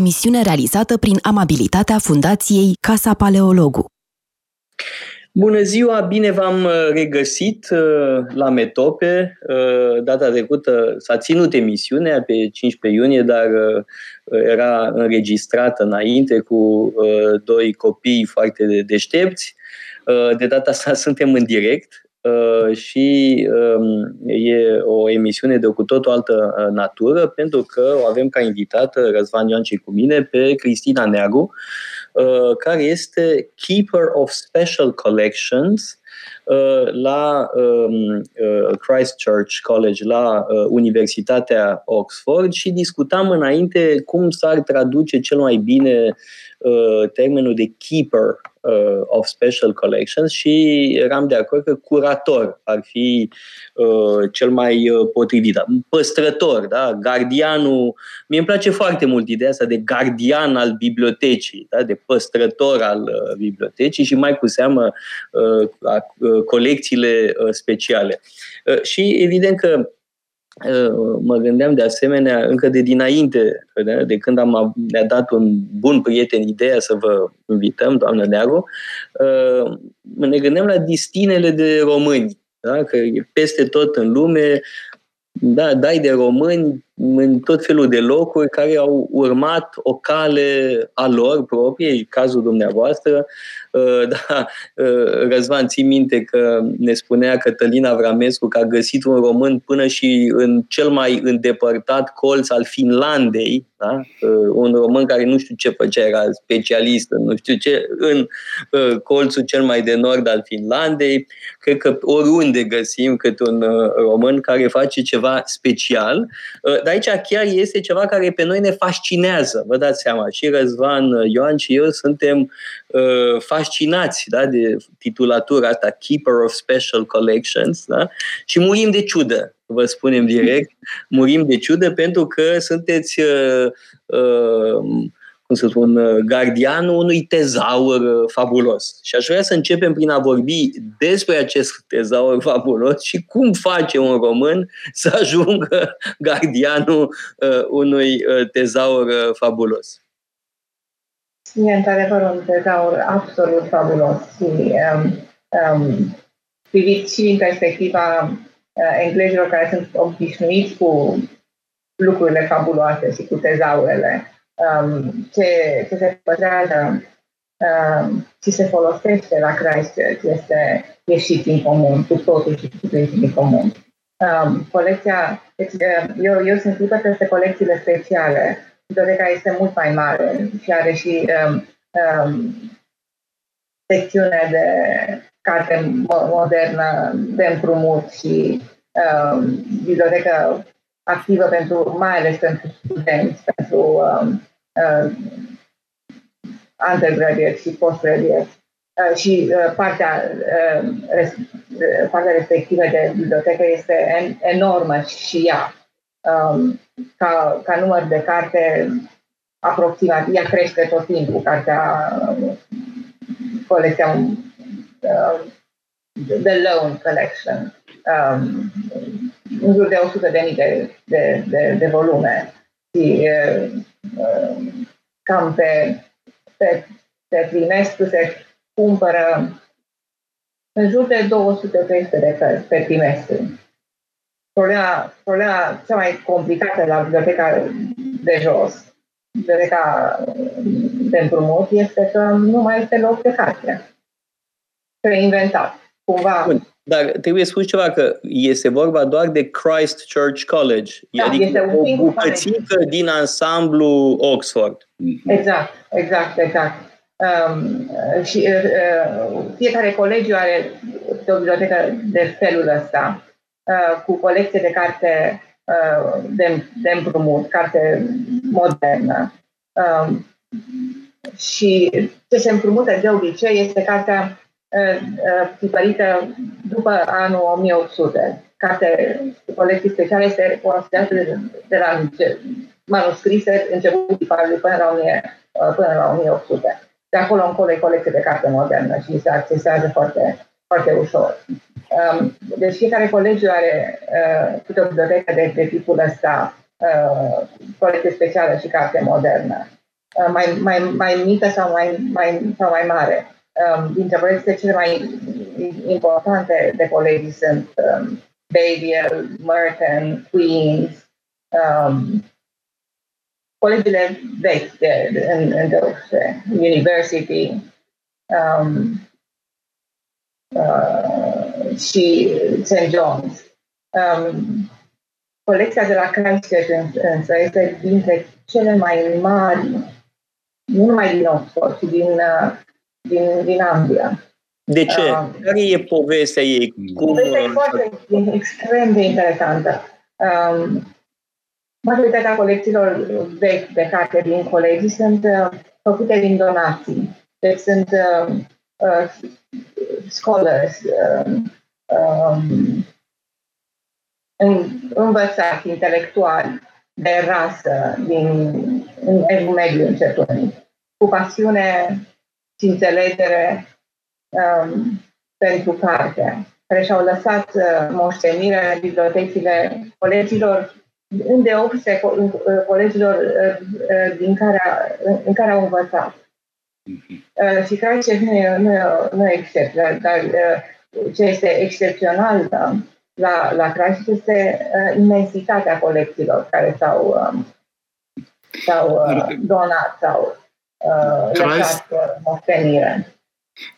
emisiune realizată prin amabilitatea Fundației Casa Paleologu. Bună ziua, bine v-am uh, regăsit uh, la Metope. Uh, data trecută s-a ținut emisiunea pe 15 iunie, dar era înregistrată înainte cu doi copii foarte deștepți. De data asta suntem în direct Uh, și um, e o emisiune de o cu tot o altă uh, natură, pentru că o avem ca invitată, Răzvan Ioan și cu mine, pe Cristina Neagu, uh, care este Keeper of Special Collections la um, Christchurch College, la Universitatea Oxford și discutam înainte cum s-ar traduce cel mai bine termenul de keeper uh, of Special Collections și eram de acord că curator ar fi uh, cel mai uh, potrivit. Da? Păstrător, da? gardianul. Mie îmi place foarte mult ideea asta de gardian al bibliotecii, da? de păstrător al uh, bibliotecii și mai cu seamă uh, uh, colecțiile uh, speciale. Uh, și evident că Uh, mă gândeam de asemenea, încă de dinainte, de când am, ne-a dat un bun prieten ideea să vă invităm, doamnă Neagu, uh, ne gândeam la distinele de români, da? că e peste tot în lume, da, dai de români în tot felul de locuri care au urmat o cale a lor proprie, cazul dumneavoastră, Uh, da, uh, Răzvan, ții minte că ne spunea Cătălina Vramescu că a găsit un român până și în cel mai îndepărtat colț al Finlandei, da? Uh, un român care nu știu ce făcea, era specialist în nu știu ce, în colțul cel mai de nord al Finlandei. Cred că oriunde găsim cât un român care face ceva special. Dar aici chiar este ceva care pe noi ne fascinează, vă dați seama. Și Răzvan Ioan și eu suntem uh, fascinați da, de titulatura asta, Keeper of Special Collections, da? și murim de ciudă, vă spunem direct, murim de ciudă pentru că sunteți, uh, uh, cum să spun, uh, gardianul unui tezaur uh, fabulos. Și aș vrea să începem prin a vorbi despre acest tezaur fabulos și cum face un român să ajungă gardianul uh, unui uh, tezaur uh, fabulos. E într-adevăr un tezaur absolut fabulos și um, um, privit și din perspectiva uh, englezilor care sunt obișnuiți cu lucrurile fabuloase și cu tezaurele. Um, ce, ce se păstrează um, și se folosește la Christchurch este ieșit din comun, cu totul și cu totul din comun. Um, colecția, deci, uh, eu, eu sunt tipă peste colecțiile speciale biblioteca este mult mai mare și are și um, um, secțiune de carte modernă de împrumut și um, bibliotecă activă pentru, mai ales pentru studenți, pentru um, uh, undergraduate și postgraduate. Uh, și uh, partea, uh, res, uh, partea respectivă de bibliotecă este en, enormă și ea. Um, ca, ca număr de carte aproximativ, ea crește tot timpul, cartea, colecția uh, The Loan Collection, um, în jur de 100 de mii de, de, de, de volume și uh, uh, cam pe, pe, pe trimestru se cumpără în jur de 200-300 de cărți pe trimestru problema, problema cea mai complicată la biblioteca de jos, biblioteca de împrumut, este că nu mai este loc de carte. Reinventat. Cumva. Bun. Dar trebuie spus ceva, că este vorba doar de Christchurch College, da, adică este o bucățică din ansamblu Oxford. Exact, exact, exact. Um, și uh, fiecare colegiu are o bibliotecă de felul ăsta. Uh, cu colecție de carte uh, de, de împrumut, carte modernă. Uh, și ce se împrumută de obicei este cartea tipărită după anul 1800. Carte colecție specială este considerată de, de la manuscrise început tiparului până la, 1000, până la 1800. De acolo încolo e colecție de carte modernă și se accesează foarte, foarte ușor. Um, deci fiecare colegiu are uh, câte o bibliotecă de, de tipul ăsta, uh, colecție specială și carte modernă. uh, mai, mai, mai mică sau mai, mai, sau mai mare. Um, dintre proiectele cele mai importante de colegii sunt um, Bayville, Merton, Queens, um, colegiile vechi de, de, în, în Delft, University um, uh, și St. John's. Um, colecția de la Christchurch însă este dintre cele mai mari, nu numai din Oxford, ci din, uh, din, din Anglia. De ce? Uh, Care e povestea ei? Cum... Povestea e foarte extrem de interesantă. Um, majoritatea colecțiilor vechi de carte din colegii sunt uh, făcute din donații. Deci sunt uh, uh, scholars, uh, um, învățați, intelectuali, de rasă, din în evul mediu începând, cu pasiune și înțelegere um, pentru carte, care și-au lăsat uh, moștenire în bibliotecile colegilor, îndeopște colegilor uh, uh, din care, în care au învățat. Uh, și Christchurch nu e, nu e, nu e excepție, dar uh, ce este excepțional da, la, la Christchurch este uh, imensitatea colecțiilor care s-au, uh, s-au uh, donat sau uh, lăsat uh, moștenire.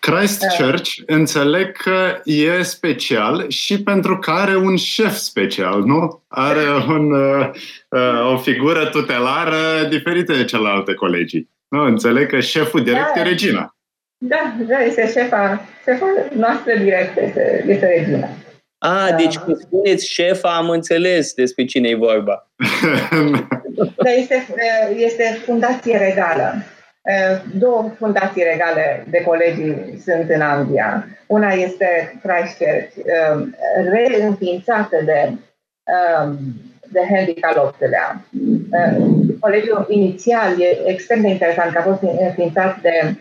Christchurch da. înțeleg că e special și pentru că are un șef special, nu? Are un, uh, uh, o figură tutelară diferită de celelalte colegii. Nu, înțeleg că șeful direct da. e Regina. Da, da, este șefa, șefa noastră directă, este, este Regina. A, da. deci când spuneți șefa, am înțeles despre cine e vorba. da, este, este fundație regală. Două fundații regale de colegii sunt în Anglia. Una este Christchurch, reînființată de, de Henry al VIII-lea. Colegiul inițial e extrem de interesant, că a fost înființat de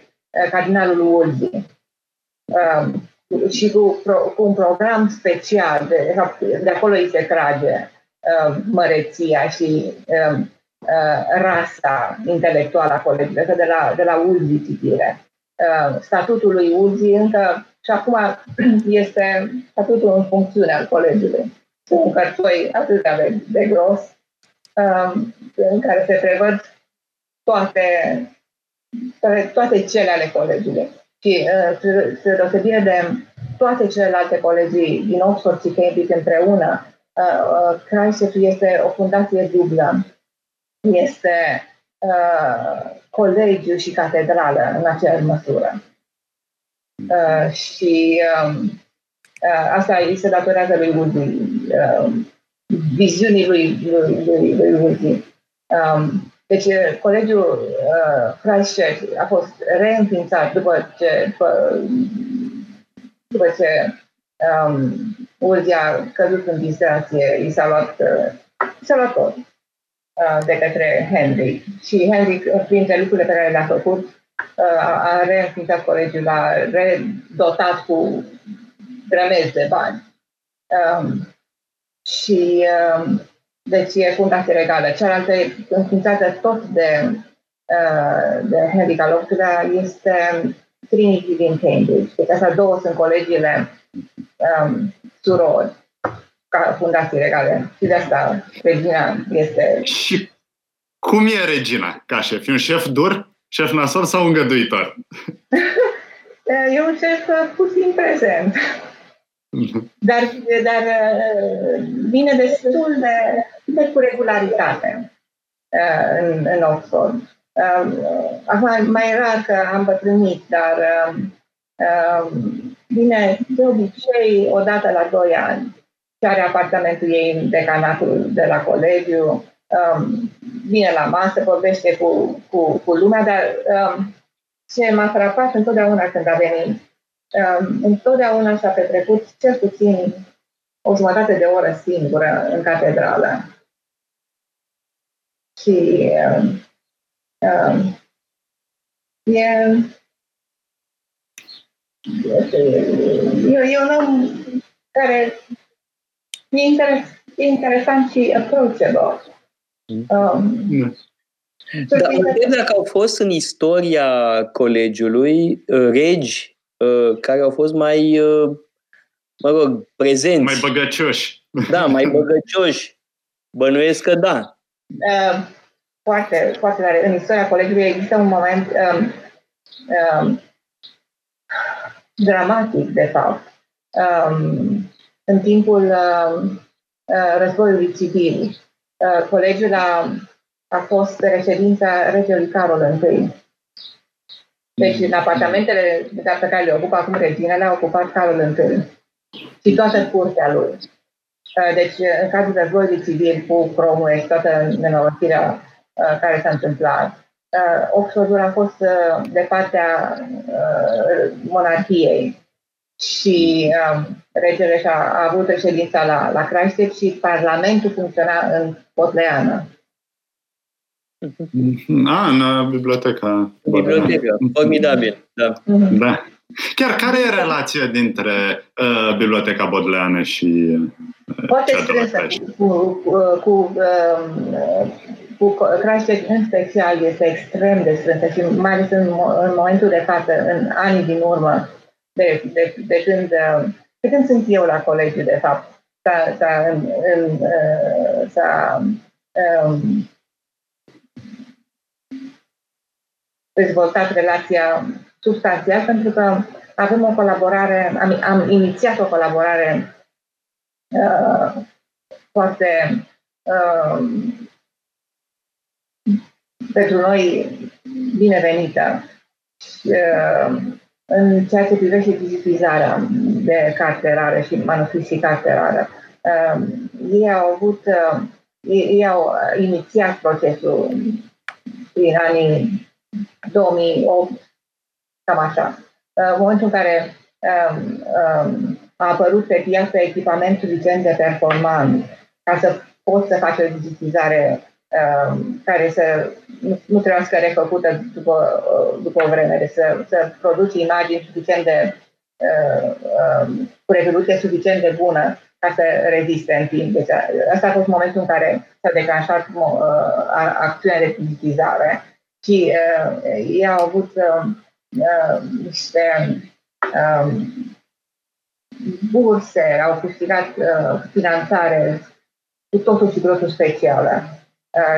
cardinalul Wolsey și cu, cu un program special, de, de acolo îi se trage măreția și uh, rasa intelectuală a colegilor, de la, de la Ulzi citire. Uh, statutul lui Ulzi încă și acum este statutul în funcțiune al colegiului. Sunt un cărtoi atât de, de gros uh, în care se prevăd toate, toate cele ale colegiului. Și uh, se deosebire de toate celelalte colegii din Oxford și Cambridge împreună, uh, uh, Christchurch este o fundație dublă este uh, colegiu și catedrală în aceeași măsură. Uh, și um, uh, asta îi se datorează lui Woody, uh, viziunii lui, lui, lui, lui Woody. Um, deci colegiul uh, Christchurch a fost reînființat după ce, după, după ce um, Woody a căzut în distracție, i s-a luat, uh, i s-a luat tot. Uh, de către Henry. Și Henry, uh, printre lucrurile pe care le-a făcut, uh, a reînființat colegiul, a redotat cu grămezi de bani. Um, și um, deci e fundație regală. Cealaltă, înființată tot de, de Henry al este Trinity din Cambridge. Deci astea două sunt colegiile um, surori ca fundații regale. Și de asta regina este... Și cum e regina ca șef? E un șef dur? Șef nasol sau îngăduitor? e un șef puțin prezent. Dar, dar vine destul de, de cu regularitate în, în Oxford. Acum mai rar că am bătrânit, dar vine de obicei o dată la doi ani și are apartamentul ei în decanatul de la colegiu, um, vine la masă, vorbește cu, cu, cu lumea, dar um, ce m-a frapat întotdeauna când a venit, um, întotdeauna s-a petrecut cel puțin o jumătate de oră singură în catedrală. Și um, um, e, e, e un om care e, interes, e interesant și approachable. Mm. Um, mm. Da, întreb dacă au fost în istoria colegiului uh, regi uh, care au fost mai, uh, mă rog, prezenți. Mai băgăcioși. Da, mai băgăcioși. Bănuiesc că da. Uh, foarte, foarte tare. În istoria colegiului există un moment um, um, dramatic, de fapt. Um, în timpul um, uh, războiului civil, uh, colegiul a, a fost de reședința regelui Carol I. Deci, în apartamentele pe care le ocupă acum reginele, a ocupat Carol I. Și toată curtea lui. Uh, deci, în cazul războiului civil cu Cromwell și toată nenorocirea uh, care s-a întâmplat, uh, Oxfordul a fost de partea monarhiei și um, regele și-a a avut reședința la, la Christchurch și Parlamentul funcționa în Potleană. A, în biblioteca. Biblioteca, formidabil, da. Da. Chiar care e relația dintre uh, Biblioteca Bodleană și uh, Foarte strânsă cu, cu, cu, uh, cu Christchurch în special este extrem de strânsă și mai ales în, în momentul de față, în anii din urmă, de, de, de, când, uh, de când sunt eu la colegiu, de fapt, s-a, s-a, în, în, uh, s-a um, dezvoltat relația substanțial pentru că avem o colaborare, am, am inițiat o colaborare uh, foarte uh, pentru noi binevenită. Uh, în ceea ce privește digitizarea de carte rare și manuscris și carte rară. Uh, ei au avut, uh, ei, ei au inițiat procesul prin anii 2008, cam așa. În momentul în care um, um, a apărut pe piață echipament suficient de performant ca să poți să faci o digitizare um, care să nu, nu trebuiască refăcută după, după o vreme, de să, să produci imagini suficient de uh, cu rezoluție suficient de bună ca să reziste în timp. Deci asta a fost momentul în care s-a declanșat uh, acțiunea de digitizare și uh, ei au avut uh, uh, niște uh, burse, au câștigat uh, finanțare cu totul și totul specială uh,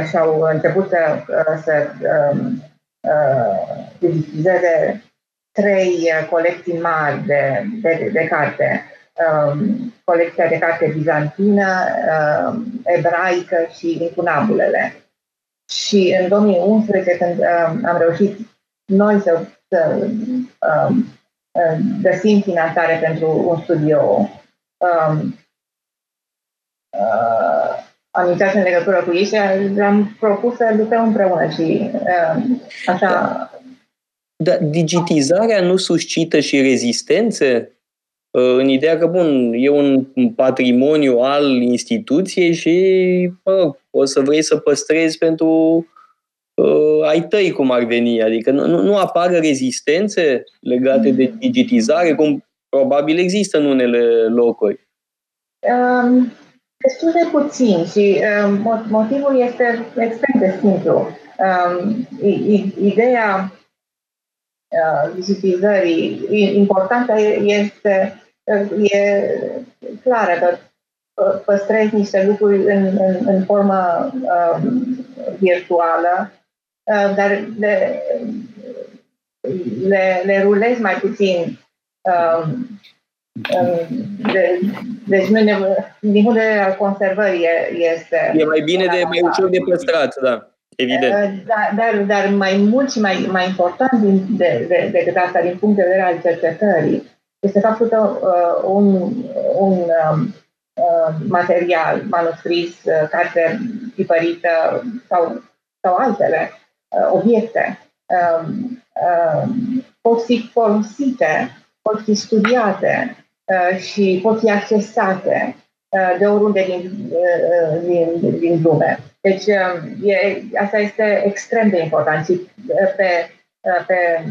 și au început să, uh, să um, uh, digitizeze trei uh, colecții mari de, de, de carte. Um, colecția de carte bizantină, um, ebraică și incunabulele. Și în 2011, când uh, am reușit noi să, să uh, uh, găsim finanțare pentru un studio, um, uh, am intrat în legătură cu ei și am propus să lucrăm împreună și uh, așa... Da, digitizarea nu suscită și rezistențe Uh, în ideea că, bun, e un patrimoniu al instituției și mă, o să vrei să păstrezi pentru uh, ai tăi, cum ar veni. Adică nu, nu apar rezistențe legate de digitizare, cum probabil există în unele locuri. Um, destul de puțin și um, motivul este extrem de simplu. Um, ideea uh, digitizării importantă este e clară că păstrezi niște lucruri în, în, în formă um, virtuală, uh, dar le, le, le rulezi mai puțin. Um, de, deci, nu, din punct de vedere al conservării, este. E mai bine de mai ușor de păstrat, da. Evident. Uh, dar, dar, dar mai mult și mai, mai important din, de, de, decât asta, din punct de vedere al cercetării, este faptul că uh, un, un um, uh, material manuscris, uh, carte tipărită sau, sau altele, uh, obiecte, uh, uh, pot fi folosite, pot fi studiate uh, și pot fi accesate uh, de oriunde din, uh, din, din lume. Deci, uh, e, asta este extrem de important și uh, pe, uh, pe,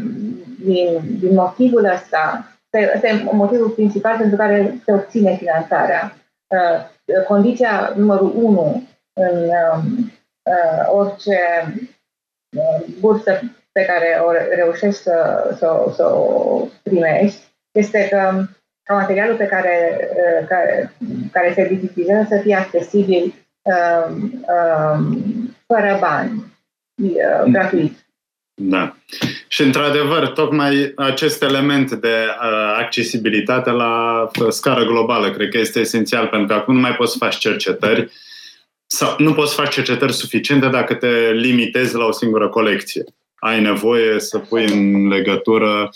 din, din motivul ăsta Ăsta e motivul principal pentru care se obține finanțarea. Uh, condiția numărul unu în um, uh, orice bursă pe care o reușești să, să, să o primești este că ca materialul pe care, care, care se digitizează să fie accesibil um, um, fără bani, uh, gratuit. Da. Și într-adevăr, tocmai acest element de uh, accesibilitate la scară globală cred că este esențial, pentru că acum nu mai poți să faci cercetări sau nu poți face cercetări suficiente dacă te limitezi la o singură colecție. Ai nevoie să pui în legătură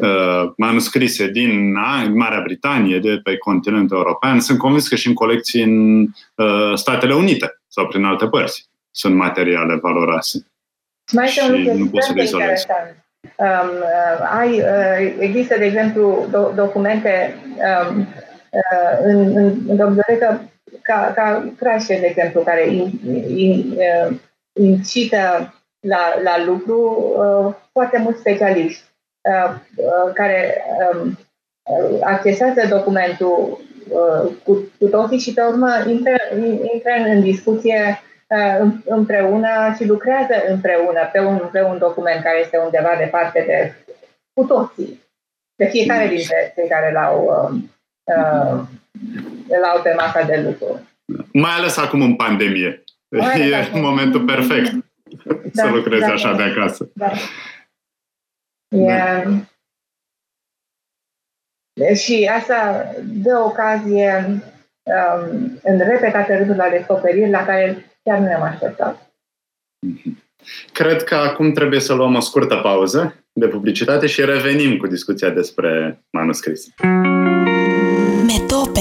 uh, manuscrise din Marea Britanie, de pe continentul european. Sunt convins că și în colecții în uh, Statele Unite sau prin alte părți sunt materiale valoroase. Mai este un lucru extrem de interesant. Um, uh, ai, uh, există, de exemplu, do- documente um, uh, în, în, în bibliotecă ca, ca Crașe, de exemplu, care in, in, uh, incită la, la lucru uh, foarte mulți specialiști uh, uh, care um, accesează documentul uh, cu, cu toții și pe urmă intră, intră în discuție uh, împreună și lucrează împreună pe un, pe un document care este undeva departe de cu toții, de fiecare dintre cei care l-au, uh, uh, l-au pe masa de lucru. Mai ales acum în pandemie. Mai e acum. momentul perfect da, să lucrezi da, așa da, de acasă. Da. E, da. Și asta dă ocazie um, în repetate rânduri la descoperiri la care chiar nu ne-am așteptat. Cred că acum trebuie să luăm o scurtă pauză de publicitate și revenim cu discuția despre manuscris. Metope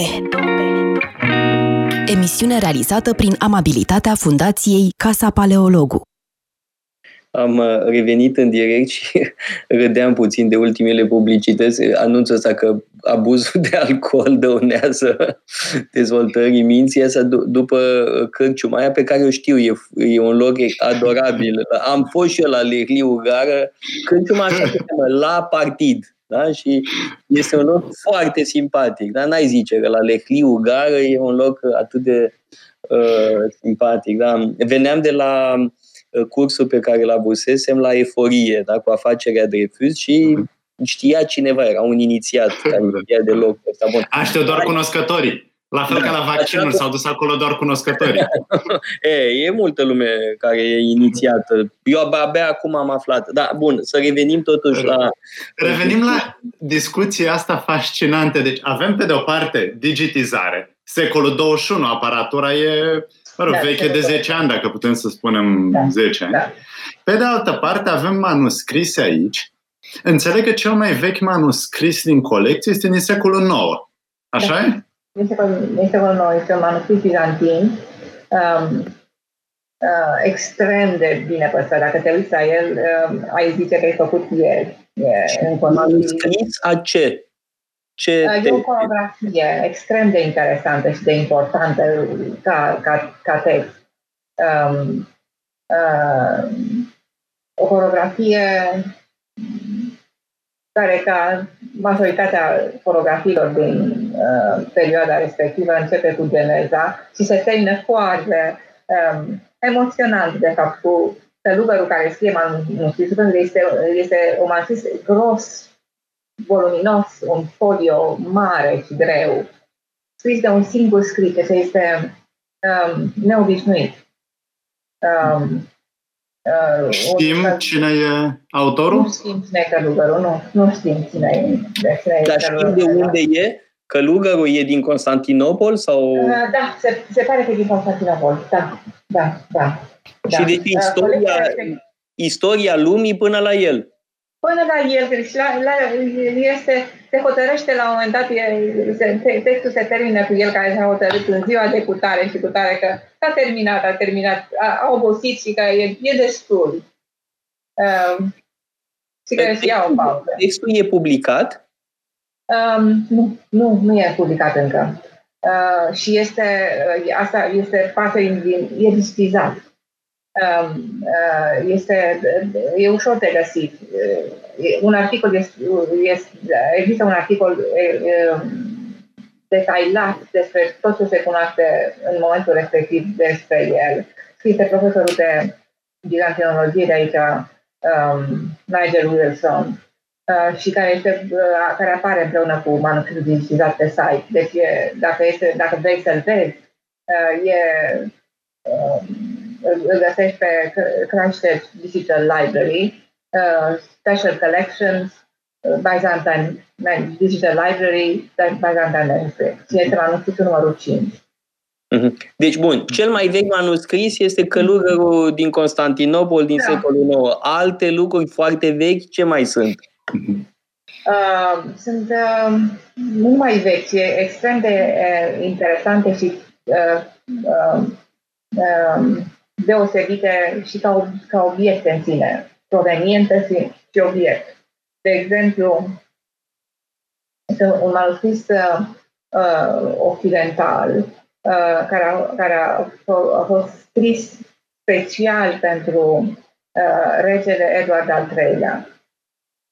Emisiune realizată prin amabilitatea Fundației Casa Paleologu am uh, revenit în direct și râdeam puțin de ultimele publicități. Anunțul ăsta că abuzul de alcool dăunează dezvoltării minții. Asta d- după Cârciuma aia pe care o știu, e, e un loc adorabil. Am fost și eu la Lerliu Gară. Cârciuma așa se cheamă, la partid. Da? Și este un loc foarte simpatic. Da? N-ai zice că la Lehliu Gară e un loc atât de uh, simpatic. Da? Veneam de la Uh, cursul pe care l avusesem la eforie, da, cu afacerea de refuz și știa cineva, era un inițiat care știa de loc ăsta. Bun. A, știu doar cunoscătorii. La fel da, ca la vaccinuri, s-au dus acolo doar cunoscătorii. e, e multă lume care e inițiată. Eu abia acum am aflat. Da, bun, să revenim totuși la... Revenim la discuția asta fascinantă. Deci avem pe de o parte digitizare. Secolul 21, aparatura e mă rog, da, veche de 10 ani, dacă putem să spunem da, 10 ani. Da. Pe de altă parte, avem manuscrise aici. Înțeleg că cel mai vechi manuscris din colecție este din secolul IX. Așa da. e? Din secolul, din secolul IX este un manuscris bizantin. Um, uh, extrem de bine păstrat. Dacă te uiți la el, uh, ai zice că e făcut ieri. E, manuscris a ce? Ce e o coreografie extrem de interesantă și de importantă ca, ca, ca text. Um, uh, o coreografie care, ca majoritatea coreografiilor din uh, perioada respectivă, începe cu geneza și se termină foarte um, emoționant, de fapt, cu călugărul care scrie manuscrisul, este, este un manuscris gros, voluminos, un folio mare și greu, scris de un singur scriitor, este um, neobișnuit. Um, uh, știm un, cine e autorul? Nu știm cine e călugărul, nu, nu știm cine e. De cine Dar știm de unde e? Călugărul e din Constantinopol sau? Uh, da, se, se pare că e din Constantinopol, da, da, da. Și da. deci istoria, uh, istoria lumii până la el până la el, și la, la, este, se hotărăște la un moment dat, e, se, textul se termină cu el care s-a hotărât în ziua de cutare și cutare că a terminat, a terminat, a, a obosit și că e, e destul. Uh, și că își ia o pauză. Textul e publicat? Um, nu, nu, nu e publicat încă. Uh, și este, uh, asta este parte din, e digitizat. Um, uh, este, e ușor de găsit. Un articol este, este există un articol detailat despre tot ce se cunoaște în momentul respectiv despre el, scris de profesorul de bizantinologie de aici, um, Nigel Wilson, uh, și care, este, uh, care apare împreună cu manuscritul digitizat pe site. Deci, e, dacă, este, dacă vrei să-l vezi, uh, e, uh, îl găsești pe Christchurch Digital Library, uh, Special Collections, uh, Byzantine Digital Library, Byzantine Manuscript. Este manuscritul numărul 5. Mhm. Deci, bun, cel mai vechi manuscris este călugărul din Constantinopol din da. secolul IX. Alte lucruri foarte vechi, ce mai sunt? Uh, sunt uh, mult mai vechi, extrem de uh, interesante și uh, uh, uh, deosebite și ca, ca obiecte în sine, proveniente și, și obiect. De exemplu, este un manuscris uh, uh occidental Uh, care, a, care a, a fost scris special pentru uh, regele Eduard al III-lea,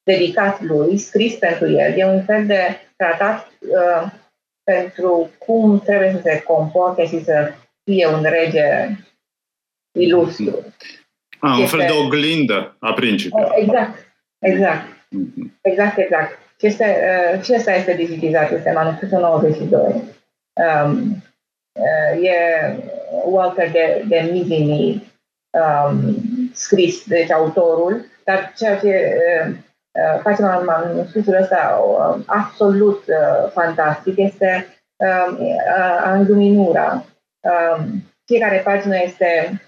dedicat lui, scris pentru el. E un fel de tratat uh, pentru cum trebuie să se comporte și să fie un rege ilustru. Ah, un este... fel de oglindă a principiului. Exact, exact. Mhm. Exact, exact. Și, este, uh, și asta este digitizat, este manuscrisul 92. Um, Uh, e Walter de, de Mizini um, scris, deci autorul, dar ceea ce uh, uh facem în manuscrisul ăsta uh, absolut uh, fantastic este uh, uh, înluminura. Uh, fiecare pagină este uh,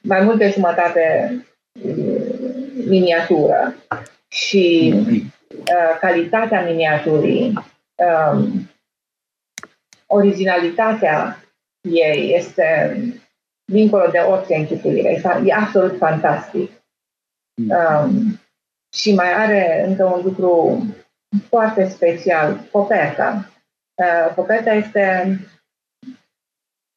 mai mult de jumătate uh, miniatură și uh, calitatea miniaturii um, originalitatea ei este dincolo de orice închipuire. E absolut fantastic. Mm. Um, și mai are încă un lucru foarte special, coperta. Uh, coperta este...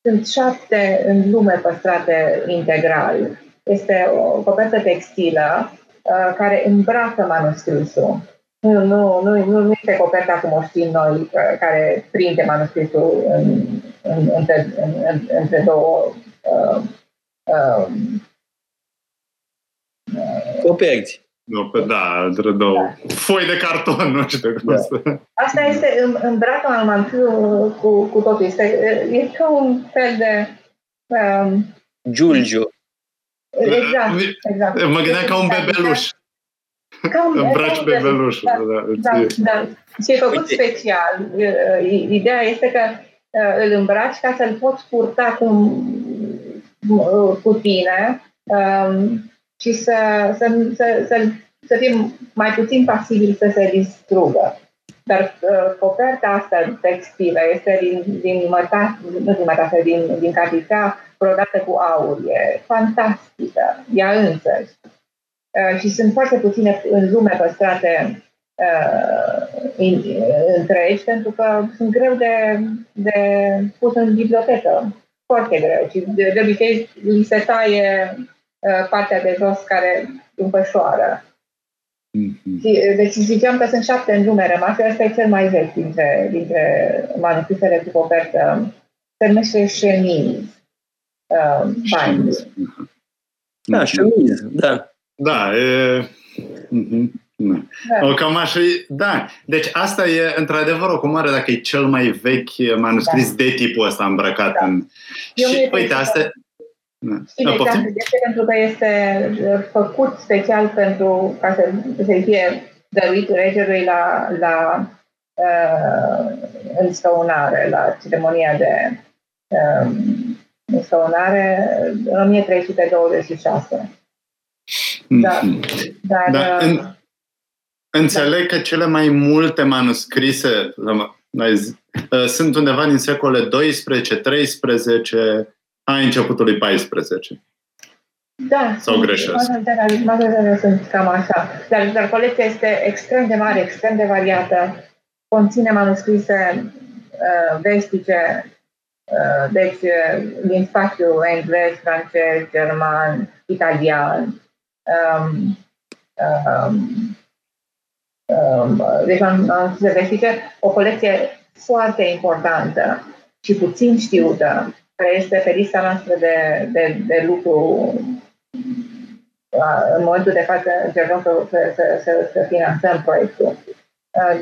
Sunt șapte în lume păstrate integral. Este o copertă textilă uh, care îmbracă manuscrisul. Nu, nu, nu, nu, nu este coperta cum o știm noi, care prinde manuscrisul în, în, între, în, în, între două uh, uh, coperți. Nu, da, între două da. foi de carton, nu știu cum da. Asta este îmbracă manuscrisul cu, cu totul. Este, e ca un fel de... Um, Giulgiu. Exact, exact. Mă gândeam ca un bebeluș. Cam, Îmbraci pe bebelușul. Da, da, da. Și e făcut Uite. special. Ideea este că îl îmbraci ca să-l poți purta cu, cu tine um, și să, să, să, să, să fie mai puțin pasibil să se distrugă. Dar uh, coperta asta textilă este din, din mătase, nu din mătase, din, din capica brodată cu aur. E fantastică, ea însăși. Uh, și sunt foarte puține în lume păstrate uh, in, întregi, pentru că sunt greu de, de pus în bibliotecă. Foarte greu. Și de, de obicei li se taie uh, partea de jos care împășoară. Mm-hmm. Deci ziceam că sunt șapte în lume rămase, ăsta e cel mai vechi dintre, dintre manuscrisele cu copertă. Se numește Chemise. Uh, da, Chemise, da. Da, e... Mm-hmm. Da. O, cam așa e, da. Deci asta e într-adevăr o comoară dacă e cel mai vechi manuscris da. de tipul ăsta îmbrăcat da. în... Eu și uite, asta... Da. Știi da, exact, este pentru că este făcut special pentru ca să, să fie dăruit regelui la, la uh, însăunare, la ceremonia de uh, însăunare în 1326. Da. Mhm. Dar, da. În, uh, înțeleg da. că cele mai multe manuscrise uh, sunt undeva din secole 12, 13, a începutului 14. Da, sau greșesc. Majoritatea sunt cam așa. Dar, dar colecția este extrem de mare, extrem de variată. Conține manuscrise uh, vestice, uh, deci uh, din spațiu englez, francez, german, italian, um, um, um, deci am, am vestice, o colecție foarte importantă și puțin știută, care este pe lista noastră de, de, de lucru în momentul de față încercăm să, să, să, să finanțăm proiectul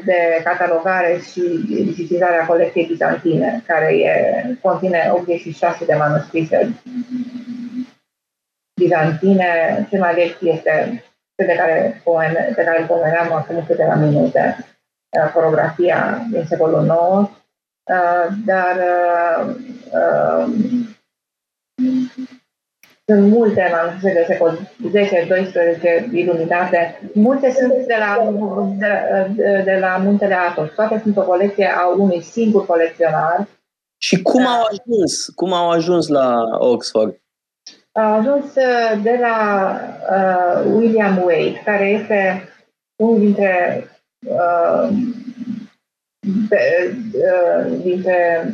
de catalogare și digitizarea colecției bizantine, care e, conține 86 de manuscrise bizantine. Cel mai vechi este cel de care, de care îl pomeneam acum câteva minute, fotografia din secolul IX, dar sunt multe manuscrise de secol 10-12 iluminate. Multe sunt de la, de, de la Muntele Atos. Toate sunt o colecție a unui singur colecționar. Și cum au ajuns? Cum au ajuns la Oxford? Au ajuns uh, de la uh, William Wade, care este unul dintre uh, de, uh, dintre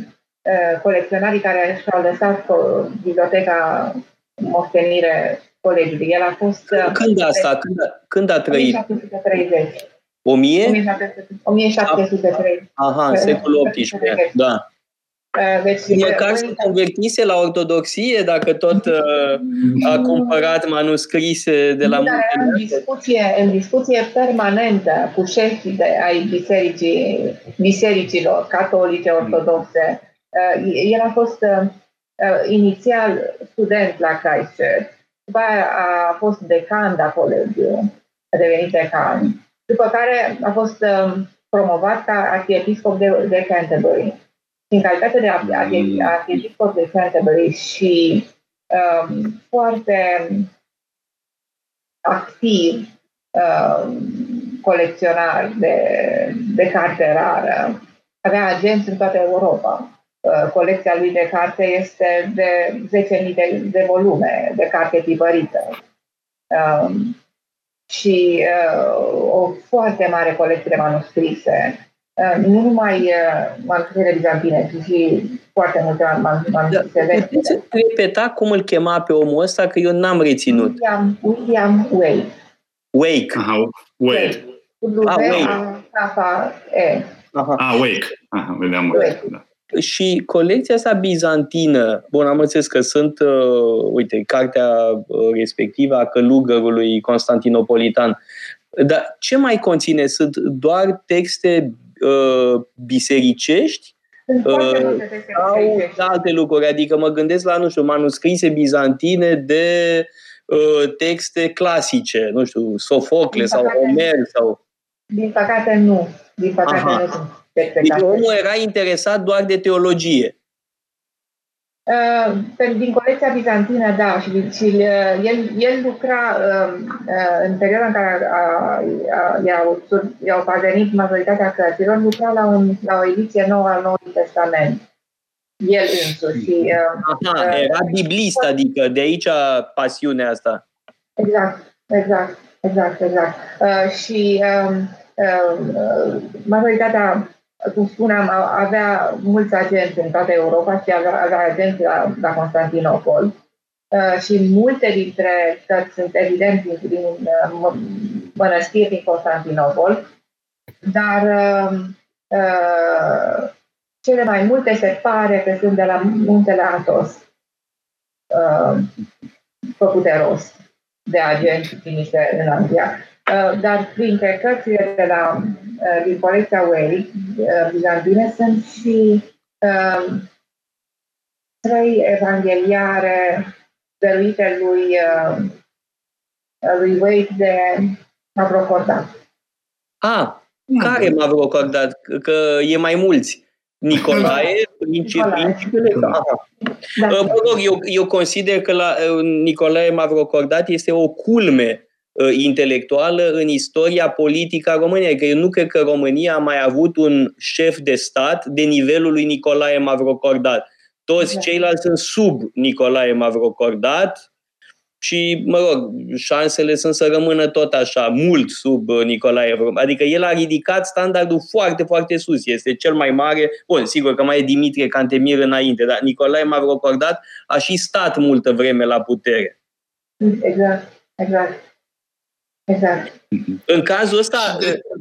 uh, colecționarii care și-au lăsat biblioteca moștenire colegiului. El a fost... Uh, când asta? Când, când a trăit? 1730. 1000? 1730. Aha, în secolul XVIII, da. Uh, deci, Măcar se convertise la ortodoxie dacă tot uh, a cumpărat manuscrise de la multe. În discuție, în discuție permanentă cu șefii de, ai bisericii, bisericilor catolice ortodoxe. El a fost uh, inițial student la Christchurch, după aia a fost decan la colegiu, a devenit decan, după care a fost um, promovat ca arhiepiscop de, de Canterbury. În calitate de mm. arhiepiscop de Canterbury și um, foarte activ um, colecționar de, de carte rară, avea agenți în toată Europa. Uh, colecția lui de carte este de 10.000 de, de volume de carte tipărită. Um, și uh, o foarte mare colecție de manuscrise. Uh, nu numai uh, manuscrise bizantine, ci și foarte multe manuscrise da, Puteți repeta cum îl chema pe omul ăsta, că eu n-am reținut. William, William Wake. Wake. Aha, Wake. W-A-K-E. Ah, Wake. Aha, William Wake. Wake. Da și colecția asta bizantină, bun, am înțeles că sunt, uh, uite, cartea uh, respectivă a călugărului Constantinopolitan, dar ce mai conține? Sunt doar texte uh, bisericești? Uh, sau alte lucruri, adică mă gândesc la, nu știu, manuscrise bizantine de uh, texte clasice, nu știu, Sofocle sau Omer sau... Din păcate nu. Din păcate Aha. nu deci omul era interesat doar de teologie. Uh, din colecția bizantină, da, și, și uh, el, el lucra uh, uh, în perioada în care a, a, i-au, i-au parvenit majoritatea cărților, lucra la, un, la o ediție nouă al Noului Testament. El însuși. Și, uh, Aha, uh, era biblist, adică de aici pasiunea asta. Exact, exact, exact, exact. Uh, și uh, uh, majoritatea cum spuneam, avea mulți agenți în toată Europa și avea, avea agenți la, la Constantinopol. Uh, și multe dintre cărți sunt evident din, din uh, mănăstiri din Constantinopol, dar uh, uh, cele mai multe se pare că sunt de la muntele Athos, uh, făcute rost de agenți trimise în Anglia. Uh, dar printre cărțile de la, uh, din colecția Way, uh, bizantine, sunt și uh, trei evangheliare dăruite lui, uh, lui Wade de Mavrocordat. Ah, care Mavrocordat? Că e mai mulți. Nicolae, principiile. Da. da. Mă rog, eu, eu consider că la Nicolae Mavrocordat este o culme Uh, intelectuală în istoria politică a României. Că adică eu nu cred că România a mai avut un șef de stat de nivelul lui Nicolae Mavrocordat. Toți da. ceilalți sunt sub Nicolae Mavrocordat și, mă rog, șansele sunt să rămână tot așa, mult sub uh, Nicolae Mavrocordat. Adică el a ridicat standardul foarte, foarte sus. Este cel mai mare, bun, sigur că mai e Dimitrie Cantemir înainte, dar Nicolae Mavrocordat a și stat multă vreme la putere. Exact, exact. Exact. În cazul ăsta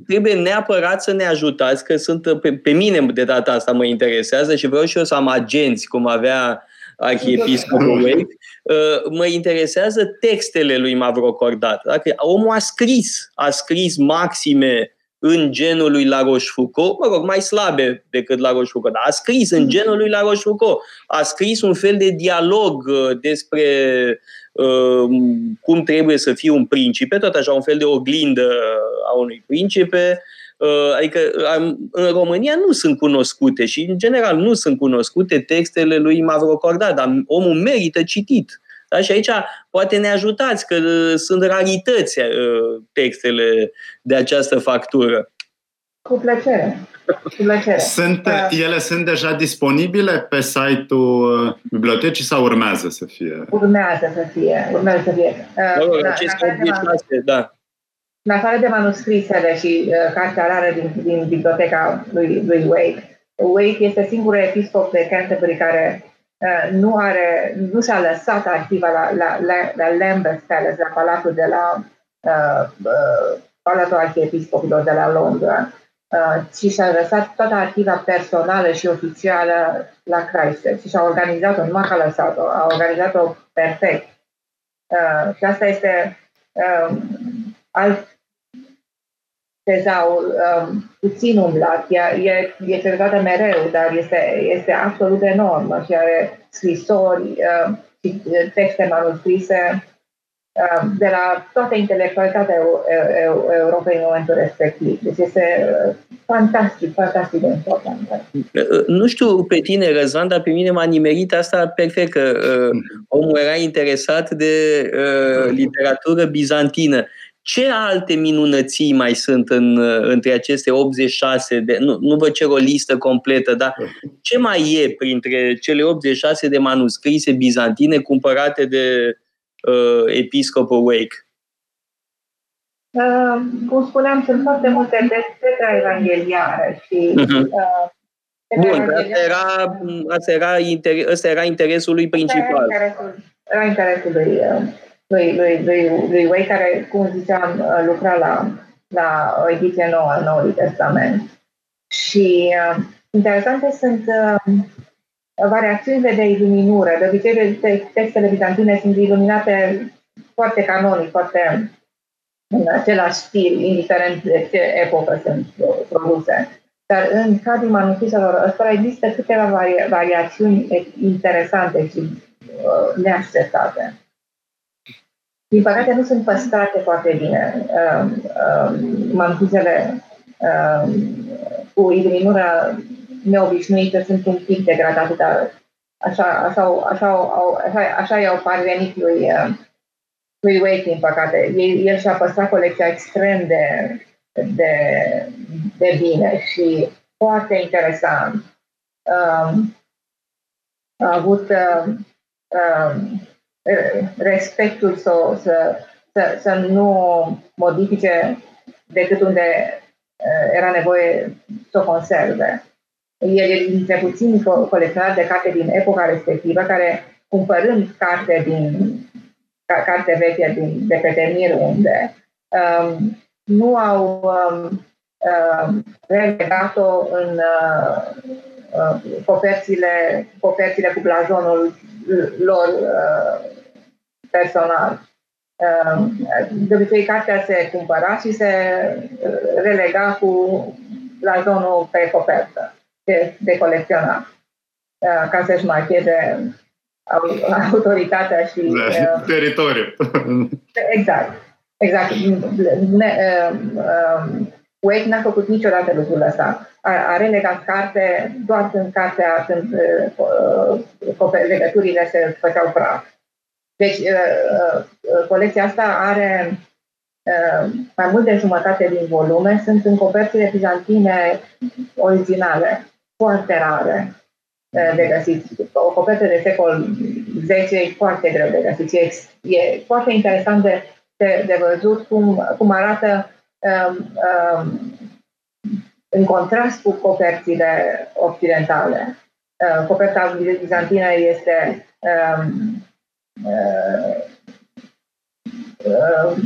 trebuie neapărat să ne ajutați, că sunt pe, pe mine de data asta mă interesează și vreau și eu să am agenți, cum avea arhiepiscopul Wake, mă interesează textele lui Mavrocordat. Dacă omul a scris, a scris maxime în genul lui La Rochefoucauld, mă rog, mai slabe decât La Rochefoucauld, dar a scris în genul lui La Rochefoucauld. A scris un fel de dialog uh, despre uh, cum trebuie să fie un principe, tot așa un fel de oglindă a unui principe, uh, Adică în România nu sunt cunoscute și în general nu sunt cunoscute textele lui Mavrocordat, dar omul merită citit. Da? Și aici poate ne ajutați, că uh, sunt rarități uh, textele de această factură. Cu plăcere. Cu plăcere. Sunt, da. Ele sunt deja disponibile pe site-ul uh, bibliotecii sau urmează să fie? Urmează să fie. Urmează să fie. Uh, da, aceste da. În afară de manuscrisele și uh, cartea rară din, din biblioteca lui, lui Wake, Wake este singurul episcop de Canterbury care Uh, nu, are, nu și-a lăsat activa la, la, la, la Lambeth Palace, la palatul de la uh, uh, Palatul Arhiepiscopilor de la Londra, uh, ci și-a lăsat toată activa personală și oficială la Christchurch și a organizat-o, nu a lăsat-o, a organizat-o perfect. Uh, și asta este uh, alt tezaur um, puțin umblat, e, e, e cercetată mereu, dar este, este absolut enormă și are scrisori uh, și texte manuscrise uh, de la toată intelectualitatea Europei în momentul respectiv. Deci este uh, fantastic, fantastic de important. Nu știu pe tine, Răzvan, dar pe mine m-a nimerit asta perfect, că uh, omul era interesat de uh, literatură bizantină. Ce alte minunății mai sunt în, între aceste 86 de... Nu, nu vă cer o listă completă, dar ce mai e printre cele 86 de manuscrise bizantine cumpărate de uh, episcopul Wake? Uh, cum spuneam, sunt foarte multe tetra evangheliare și uh-huh. uh, Bun, asta era, asta, era inter, asta era interesul lui principal. Era interesul, era interesul lui, uh, lui, lui, lui, lui Way, care, cum ziceam, uh, lucra la, la o ediție nouă al Noului Testament. Și uh, interesante sunt uh, variațiunile de iluminură. De obicei, textele bizantine sunt iluminate foarte canonic, foarte în același stil, indiferent de ce epocă sunt produse. Dar în cadrul manuscriselor ăsta există câteva vari- variațiuni interesante și uh, neașteptate din păcate nu sunt păstrate foarte bine uh, uh, manchizele uh, cu iluminură neobișnuită sunt un pic degradate, dar așa, așa, așa, așa, așa i-au parvenit lui, uh, lui Wake, din păcate. El, el și-a păstrat colecția extrem de, de, de bine și foarte interesant. Um, a avut uh, um, respectul să, să, să, să nu modifice decât unde era nevoie să o conserve. El e dintre puțini colecționari de carte din epoca respectivă care, cumpărând carte din carte veche din, de pe Temir unde, um, nu au um, uh, relegat-o în uh, uh, coperțile, coperțile cu blazonul lor uh, personal. Uh, de obicei, cartea se cumpăra și se uh, relega cu blazonul pe copertă de, de colecționat ca să-și marcheze autoritatea și... Da, teritoriul. Exact. Exact. Ne, uh, uh, Wake n-a făcut niciodată lucrul ăsta. A, a relegat carte doar când cartea, când uh, uh, legăturile se făceau praf. Deci, uh, uh, colecția asta are uh, mai mult de jumătate din volume, sunt în coperțile bizantine originale, foarte rare de găsit. O copertă de secol 10 e foarte greu de găsit. E, e foarte interesant de, de, de văzut cum, cum arată um, um, în contrast cu coperțile occidentale. Uh, coperta bizantină este um, uh, uh,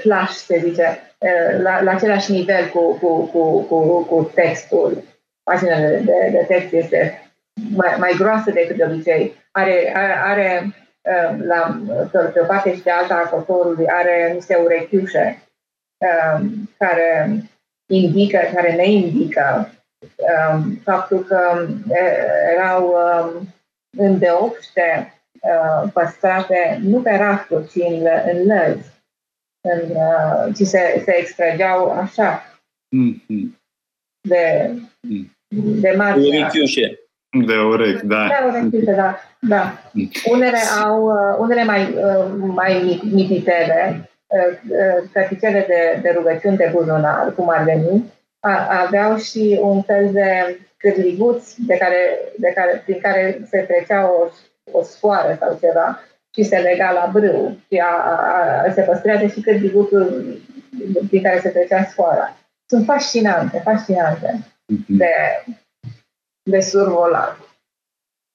flash, se zice, uh, la, la același nivel cu, cu, cu, cu, cu textul. Paginile de, de text este mai, mai groasă decât de obicei. are, are, are la, pe o parte și de alta a cotorului, are niște urechiușe care indică, care ne indică faptul că erau îndeopște păstrate nu pe rafturi, ci în, în lăzi, în, ci se, se extrageau așa, mm-hmm. de, mm. de mare. De urechi, da. Da, urechiușe, da. da. Mm. Unele au, unele mai, mai mititele, căticele de, de rugăciuni de buzunar, cum ar veni, aveau și un fel de cârliguți de care, de care, prin care se trecea o, o sfoară sau ceva și se lega la brâu și a, a, a, se păstrează și cârliguțul prin care se trecea sfoara. Sunt fascinante, fascinante mm-hmm. de, de survolat.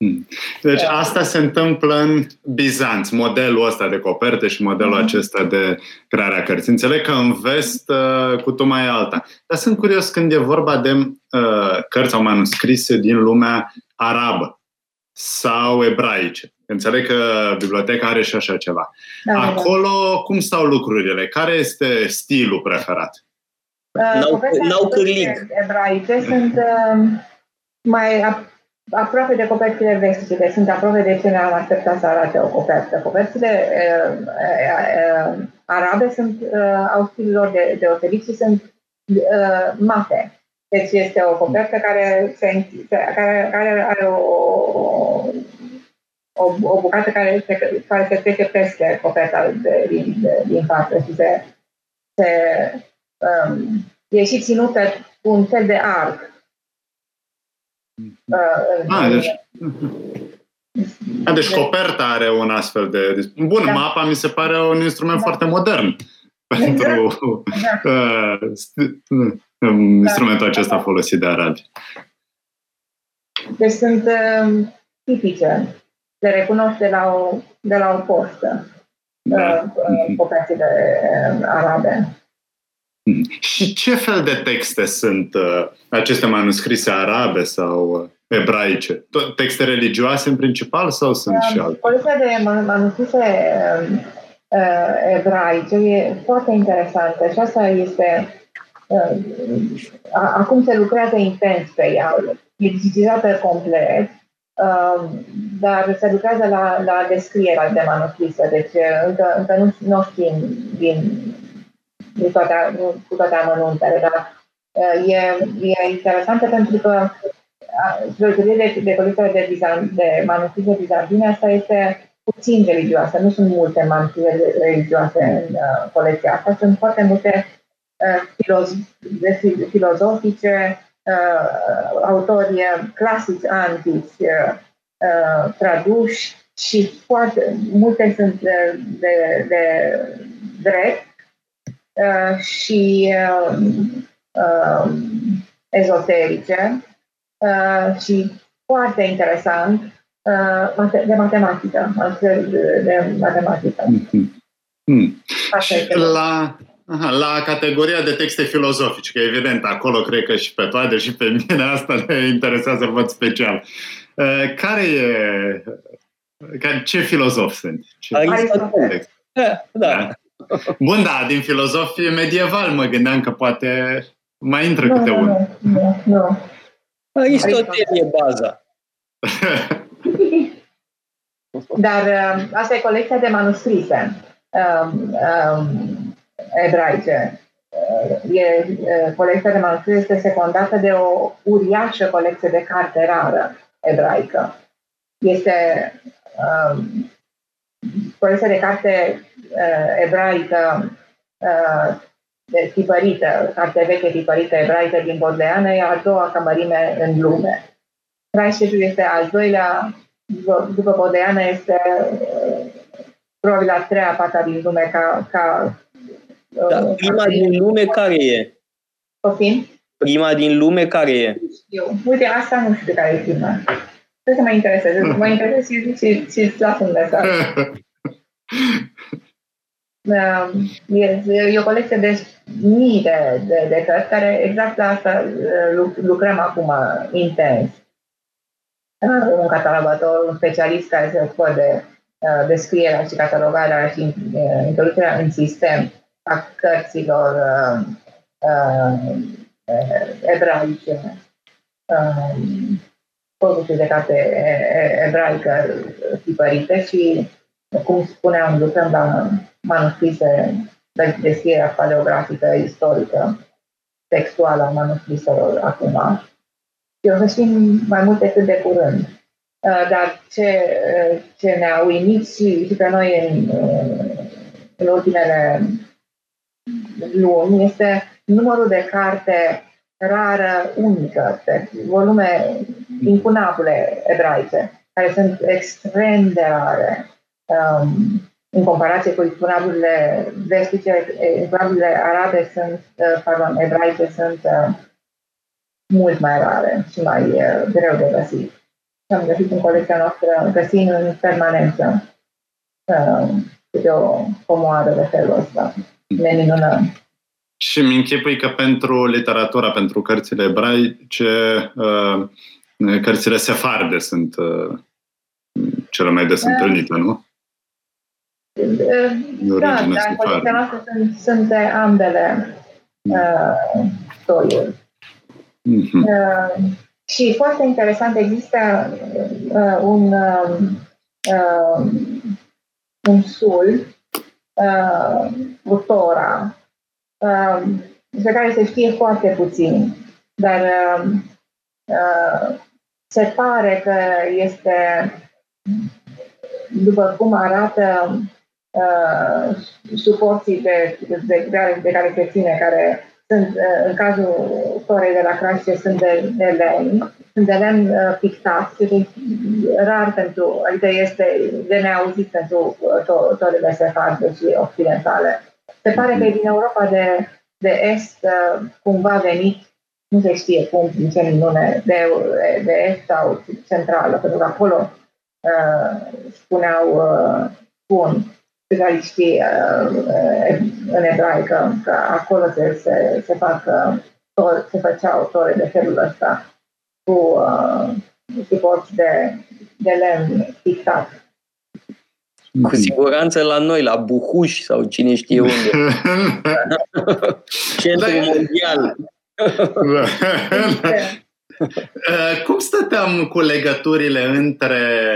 Hmm. Deci asta se întâmplă în Bizanț, modelul ăsta de coperte și modelul mm. acesta de crearea cărții. Înțeleg că în vest uh, cu tu mai alta. Dar sunt curios când e vorba de uh, cărți sau manuscrise din lumea arabă sau ebraice. Înțeleg că biblioteca are și așa ceva. Da, da, da. Acolo, da. cum stau lucrurile? Care este stilul preferat? Uh, n-au, n-au cârlig. Ebraice sunt uh, mai aproape de copertile vestice, deci sunt aproape de ce ne-am așteptat să arate o copertă. Copertile uh, uh, uh, arabe sunt, uh, au stilul lor de, deosebit și sunt uh, mate. Deci este o copertă care, se, care, care are o, o, o bucată care se, care se trece peste coperta de, din, de, din față și se, se um, e și ținută cu un fel de arc Uh, ah, deci, a, deci coperta are un astfel de... Bun, da. mapa mi se pare un instrument da. foarte modern pentru da. uh, instrumentul acesta da. folosit de arabi. Deci sunt uh, tipice. Le recunosc de la o, de la o postă da. uh, copertile uh, arabe. Și ce fel de texte sunt uh, aceste manuscrise arabe sau uh, ebraice? Texte religioase în principal sau sunt uh, și alte? Colecția de manuscrise uh, uh, ebraice e foarte interesantă și asta este uh, acum se lucrează intens pe ea, e digitizată complet, uh, dar se lucrează la, la descrierea de manuscrise, deci uh, încă, încă nu, nu știm din cu toate, cu toate amănuntele, dar e, e interesantă pentru că spre de, de colecția de, bizan, de manuscrise bizantine, asta este puțin religioasă, nu sunt multe manuscrise religioase în uh, colecția asta, sunt foarte multe uh, filoz- filozofice, uh, autori clasici antici, uh, uh, traduși și foarte multe sunt de, de, de drept Uh, și uh, uh, ezoterice și foarte interesant de matematică, de matematică. Mm-hmm. Și la, aha, la categoria de texte filozofice, că evident acolo cred că și pe toate și pe mine asta ne interesează în mod special. Care e ce filozof sunt? Ce Aristotel. Da, da. Bun, da, din filozofie medieval mă gândeam că poate mai intră nu, câte nu, unul. Nu, nu. Aristotel e baza. Dar uh, asta e colecția de manuscrise um, um, ebraice. Uh, e, uh, colecția de manuscrise este secundată de o uriașă colecție de carte rară ebraică. Este um, colecția de carte uh, ebraică uh, tipărită, carte veche tipărită ebraică din Bodleană, e a doua cămărime în lume. Christchurch este al doilea, după Bodleană este uh, probabil a treia, pata din lume ca... ca uh, da, prima din lume care e? Poftim? Prima din lume care e? Eu. Uite, asta nu știu care e prima. Trebuie să mă intereseze. Mă interesez și, și, și îți las un mesaj. Um, e o colecție de mii de, de, de cărți care exact la asta uh, lucrăm acum intens. un catalogator, un specialist care se ocupă de uh, descrierea și catalogarea și uh, introducerea în sistem a cărților uh, uh, ebraice, uh, produse de carte ebraică tipărite și, cum spuneam, lucrăm la manuscrise de descrierea paleografică, istorică, textuală a manuscriselor acum. Eu să știm mai multe cât de curând. Uh, dar ce, uh, ce ne-a uimit și, și pe noi în, uh, în ultimele luni este numărul de carte rară, unică, pe volume incunabile ebraice, care sunt extrem de rare um, în comparație cu incunaburile vestice, incunaburile arabe sunt, uh, pardon, ebraice sunt uh, mult mai rare și mai uh, greu de găsit. Și am găsit în colecția noastră, găsim în permanență uh, câte o comoară de felul ăsta. Ne minunăm. Și mi închipui că pentru literatura, pentru cărțile ebraice, uh, cărțile sefarde sunt uh, cele mai des uh, întâlnite, nu? Uh, da, dar în colecția noastră sunt, sunt de ambele uh, stoliuri. Mm-hmm. Uh, și foarte interesant, există uh, un, uh, uh, un sul, uh, Utora, uh, despre care se știe foarte puțin, dar uh, uh, se pare că este, după cum arată uh, suporții de, de, de, de care se ține, care sunt, uh, în cazul torei de la Craște, sunt de, de lemn, sunt de lemn uh, pictat, și rar pentru, adică este de neauzit pentru uh, to, torele sefarde și occidentale. Se pare că e din Europa de, de Est uh, cumva venit, nu se știe cum, din ce minune, de, de Est sau centrală, pentru că acolo uh, spuneau, uh, spun, specialiștii uh, uh, în ebraică, că acolo se, se, se, fac, uh, se făceau tore de felul ăsta cu uh, suporți de, de lemn pictat. Cu siguranță la noi, la Buhuș sau cine știe unde. Centrul da. mondial. Cum stăteam cu legăturile între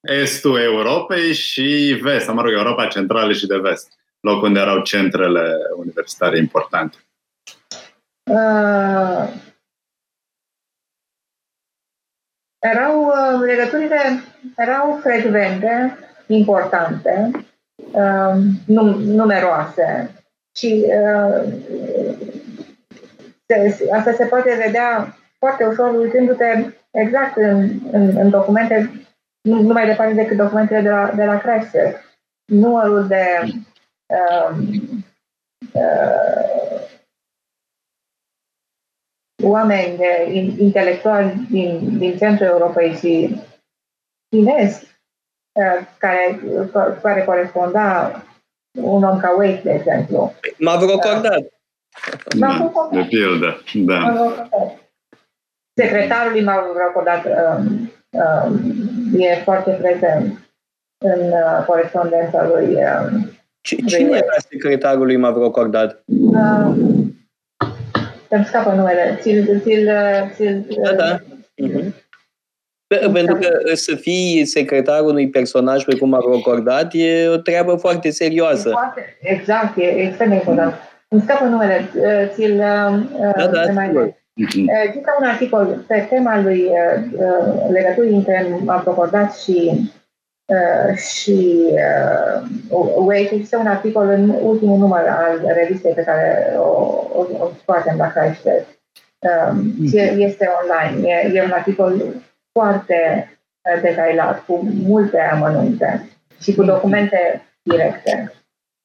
estul Europei și vest, mă rog, Europa Centrală și de vest, loc unde erau centrele universitare importante? Uh, erau, uh, legăturile erau frecvente, importante, uh, num, numeroase și uh, se, asta se poate vedea foarte ușor uitându-te exact în, în, în documente nu, nu mai departe decât documentele de la, de la Chrysler. Numărul de um, uh, oameni de intelectuali din, din centrul Europei și din Est, uh, care, care coresponda un om ca Wake, de exemplu. Mavrocordat. Uh, Mavrocordat. De pildă, da. Secretarul Mavrocordat um, um, e foarte prezent în uh, corespondența lui. Um, Cine era secretarul lui Mavrocordat? Uh, îmi scapă numele. Țil, țil, țil, da, da. Uh-huh. Pentru că să fii secretarul unui personaj pe cum Mavrocordat e o treabă foarte serioasă. Foarte, exact, e extrem de important. Îmi scapă numele. Uh, țil, uh, da, da, mai Există un articol pe tema lui uh, uh, legăturii între aprocordat și Uh, și uh, Wake, există un articol în ultimul număr al revistei pe care o, o, o scoatem la Crește. Um, mm-hmm. Este online. E, e un articol foarte uh, detailat, cu multe amănunte și cu documente directe.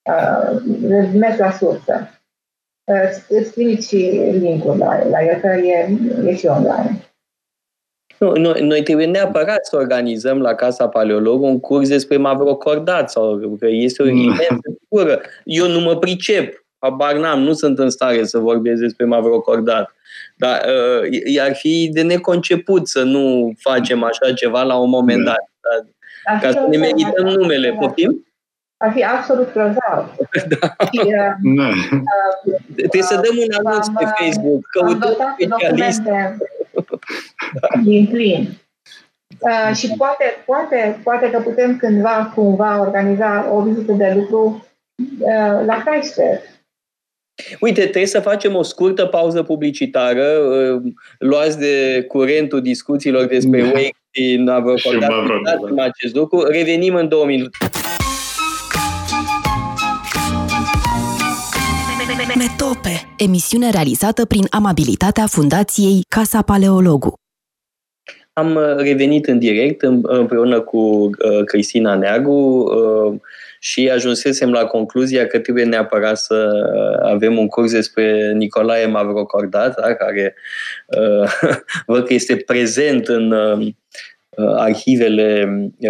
Uh, mers la sursă. Îți trimit și link-ul la, la el, că e, e și online. Nu, noi, noi trebuie neapărat să organizăm la Casa Paleolog un curs despre mavrocordat sau că este o mm. imensă figură. Eu nu mă pricep. habar n-am, nu sunt în stare să vorbesc despre Mavrocordat. Dar uh, ar fi de neconceput să nu facem așa ceva la un moment da. dat. Da? Ca să ne merităm numele. Poftim? Ar fi absolut grozav. da. uh, Trebuie să dăm un anunț pe Facebook. Căutăm specialist. din plin. Uh, și poate, poate, poate că putem cândva, cumva, organiza o vizită de lucru uh, la Christchurch. Uite, trebuie să facem o scurtă pauză publicitară. Uh, luați de curentul discuțiilor despre da. Wake din Avrocordat. acest lucru. Revenim în două minute. Metope, emisiune realizată prin amabilitatea Fundației Casa Paleologu. Am uh, revenit în direct împreună cu uh, Cristina Neagu uh, și ajunsesem la concluzia că trebuie neapărat să avem un curs despre Nicolae Mavrocordat, da, care văd că este prezent în arhivele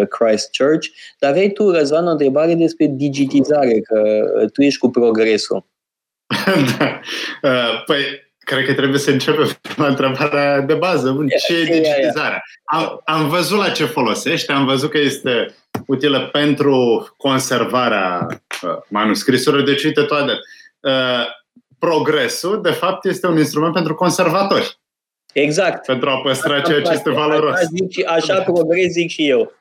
Christchurch. Dar aveai tu, Răzvan, o întrebare despre digitizare, că tu ești cu progresul. da. Păi, Cred că trebuie să începem la întrebarea de bază. Ce e digitizarea? Am, am văzut la ce folosește, am văzut că este utilă pentru conservarea uh, manuscrisurilor. Deci, uite, toate. Uh, progresul, de fapt, este un instrument pentru conservatori. Exact. Pentru a păstra ceea ce este valoros. Așa, zic, așa progres zic și eu.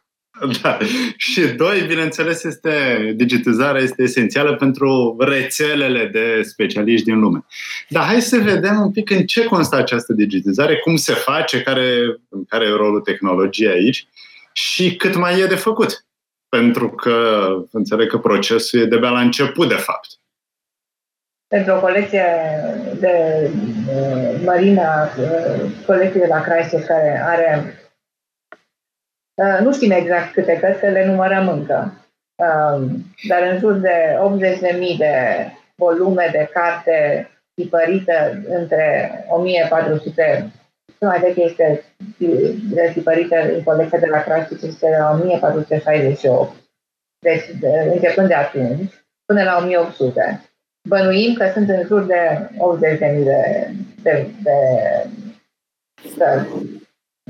Da. Și doi, bineînțeles, este digitizarea este esențială pentru rețelele de specialiști din lume. Dar hai să vedem un pic în ce constă această digitizare, cum se face, care, care e rolul tehnologiei aici și cât mai e de făcut. Pentru că înțeleg că procesul e de-abia la început, de fapt. Pentru o colecție de uh, Marina, uh, colecție de la Chrysler, care are Uh, nu știm exact câte cărți, că le numărăm încă. Um, dar în jur de 80.000 de volume de carte tipărită între 1400 cel mai veche este tipărită în colecția de la Crastic, este la 1468. Deci, de, începând de atunci, până la 1800. Bănuim că sunt în jur de 80.000 de, de, de, de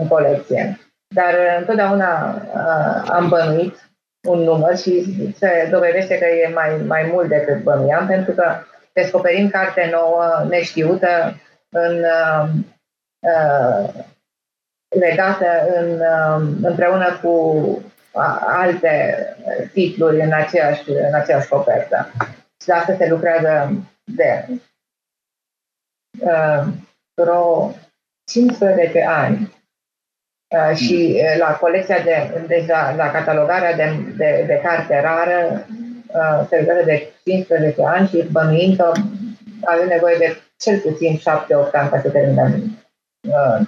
în colecție. Dar uh, întotdeauna uh, am bănuit un număr și se dovedește că e mai, mai mult decât bănuiam, pentru că descoperim carte nouă, neștiută, în, uh, uh, legată în, uh, împreună cu alte titluri în aceeași, în aceeași copertă. Și la asta se lucrează de uh, vreo 15 ani Uh, și uh, la colecția de, deci la, la catalogarea de, de, de carte rară uh, se lucrează de 15 ani și bănuind că avem nevoie de cel puțin 7-8 ani ca să terminăm uh,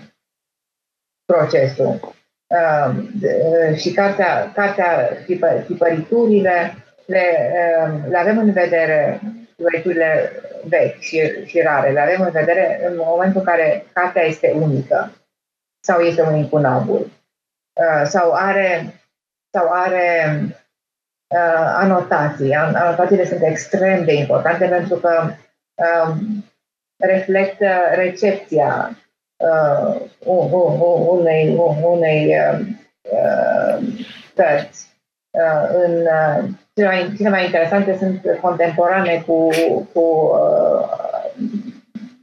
procesul. Uh, uh, și cartea, cartea tipă, tipăriturile le, uh, le avem în vedere tipăriturile vechi și, și rare, le avem în vedere în momentul în care cartea este unică sau este un incunabul uh, sau are, sau are uh, anotații. Anotațiile sunt extrem de importante pentru că uh, reflectă recepția uh, unei, unei uh, cărți. Uh, în, uh, cele, mai, cele mai interesante sunt contemporane cu, cu uh,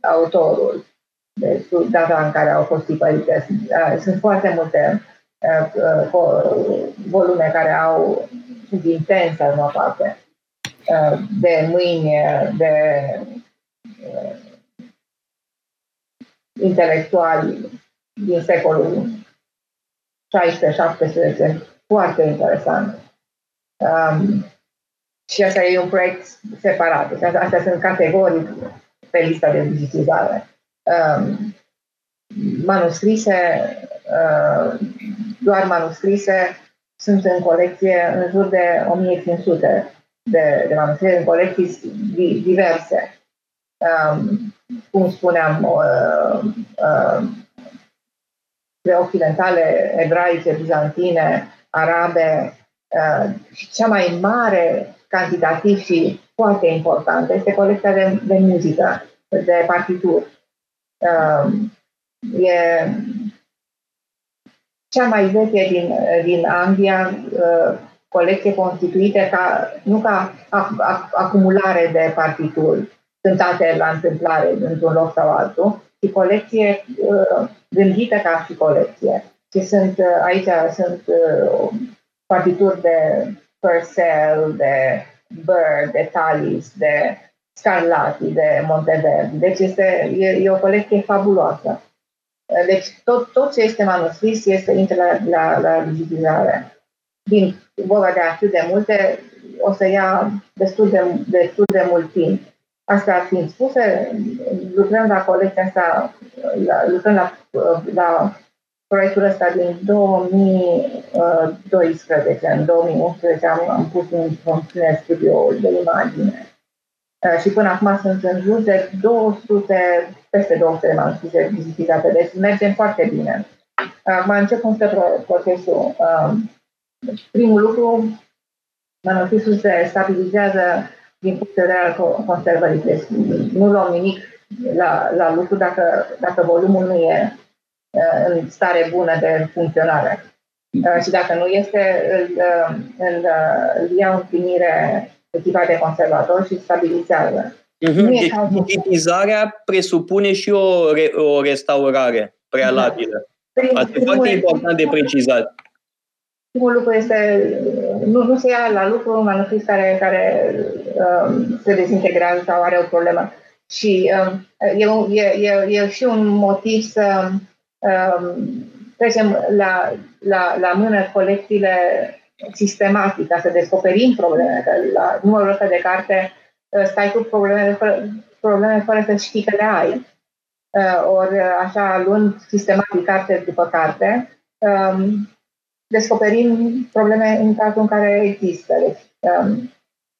autorul de data în care au fost tipărite. Sunt foarte multe volume care au sunt intense în o parte de mâini de intelectuali din secolul 16-17, foarte interesant. Um, și asta e un proiect separat. Astea sunt categorii pe lista de digitizare. Um, manuscrise, uh, doar manuscrise, sunt în colecție în jur de 1500 de, de manuscrise, în colecții diverse. Um, cum spuneam, uh, uh, de occidentale, ebraice, bizantine, arabe, uh, și cea mai mare cantitativ și foarte importantă este colecția de, de muzică, de partituri. Uh, e cea mai veche din, din Anglia, uh, colecție constituită ca, nu ca acumulare de partituri cântate la întâmplare într-un loc sau altul, ci colecție uh, gândită ca și colecție. Și sunt, uh, aici sunt uh, partituri de Purcell, de Bird, de Tallis, de Scarlatti, de Monteverdi. Deci este, e, e o colecție fabuloasă. Deci tot, tot ce este manuscris este intră la, la, la digitizare. Din vorba de atât de multe, o să ia destul de, destul de mult timp. Asta fiind spuse, lucrăm la colecția asta, la, lucrăm la, la proiectul ăsta din 2012. În 2011 am, am pus în funcțiune studioul de imagine. Uh, și până acum sunt în jur de 200, peste 200 de manuscrise vizitizate, deci mergem foarte bine. Acum încep cum stă procesul. Um, primul lucru, manuscrisul se stabilizează din punct de vedere al conservării. Deci nu luăm nimic la, la lucru dacă, dacă volumul nu e uh, în stare bună de funcționare. Uh, și dacă nu este, îl, îl, îl iau în primire echipa de conservator și stabilizează. Uh-huh. Deci digitizarea presupune și o, re, o restaurare prealabilă. Prim, Asta e foarte important de precizat. Primul lucru este, nu, nu se ia la lucru un manuscris care, care um, se dezintegrează sau are o problemă. Și um, e, e, e, e și un motiv să um, trecem la, la, la mână colecțiile sistematic, ca să descoperim probleme. Că la numărul ăsta de carte uh, stai cu probleme fără, probleme fără să știi că le ai. Uh, ori uh, așa, luând sistematic carte după carte, um, descoperim probleme în cazul în care există. Deci, um,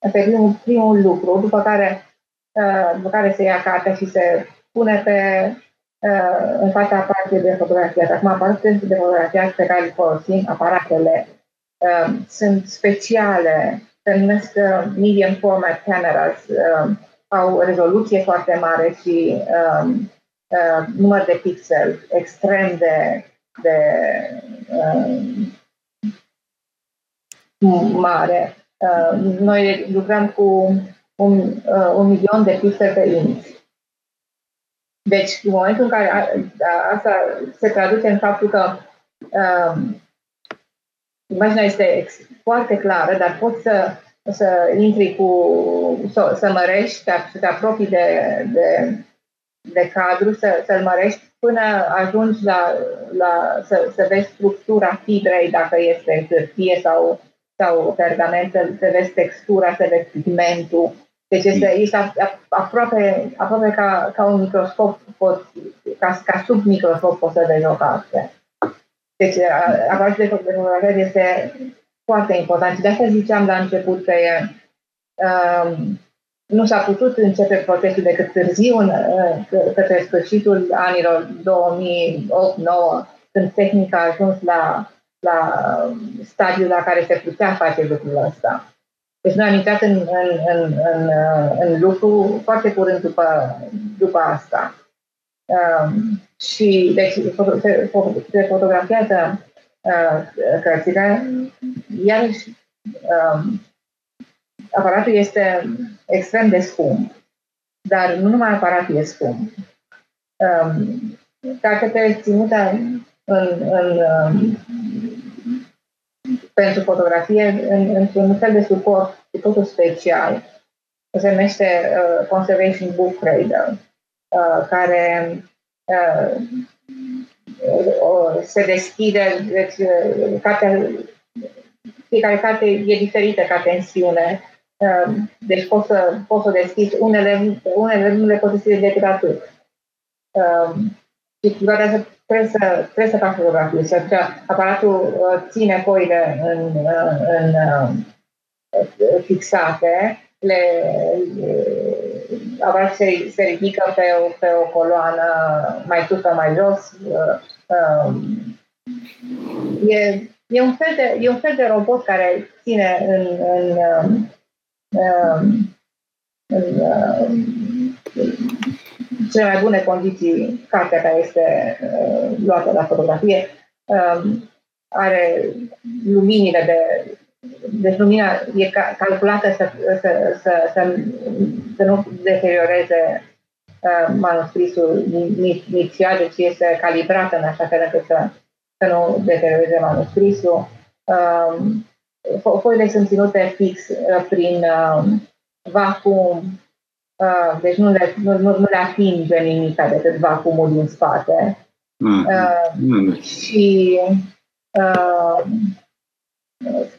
asta e primul, primul lucru, după care, după care se ia cartea și se pune pe, în fața aparatului de fotografiat. Acum, aparatul de fotografiat pe care îl folosim, aparatele Um, sunt speciale, se numesc uh, medium format cameras, uh, au rezoluție foarte mare și um, uh, număr de pixel extrem de, de um, mare. Uh, noi lucrăm cu un, uh, un milion de pixel pe inch. Deci, în momentul în care a, a, asta se traduce în faptul că um, imaginea este foarte clară, dar poți să, să intri cu, să, să mărești, să te apropii de, de, de cadru, să, să-l mărești până ajungi la, la să, să vezi structura fibrei, dacă este hârtie sau, sau pergament, să, să vezi textura, să vezi pigmentul. Deci este, este aproape, aproape ca, ca un microscop, pot, ca, ca sub microscop poți să vezi o carte. Deci, aparatul de fotografie este foarte important. Și de asta ziceam la început că e, um, nu s-a putut începe procesul decât târziu, în, către sfârșitul anilor 2008-2009, când tehnica a ajuns la, la stadiul la care se putea face lucrul ăsta. Deci noi am intrat în, în, în, în, în lucru foarte curând după, după asta. Um, și deci se, se fotografiază uh, cărțile, iarăși um, aparatul este extrem de scump, dar nu numai aparatul e scump. Um, dacă te ținută în, în, um, pentru fotografie în, într-un fel de suport cu totul special, se numește uh, Conservation Book Reader Uh, care uh, se deschide, deci uh, cartea, fiecare carte e diferită ca tensiune, deci poți să, poți să deschizi, unele, unele nu le poți deschide decât atât. Și câteodată trebuie să, trebuie să faci fotografii, să aparatul ține foile în, în, în fixate, le, aparatul se, se ridică pe o, pe o coloană mai sus sau mai jos. Um, e, e, un fel de, e un fel de robot care ține în, în, um, um, în uh, cele mai bune condiții cartea care este uh, luată la fotografie. Um, are luminile de deci lumina e calculată să, să, să, să, să nu deterioreze uh, manuscrisul inițial, deci este calibrată în așa fel încât să, să nu deterioreze manuscrisul. Um, foile sunt ținute fix uh, prin uh, vacuum, uh, deci nu le, nu, nu, nu le atinge nimic decât vacuumul din spate. Mm. Uh, mm. Și uh, uh,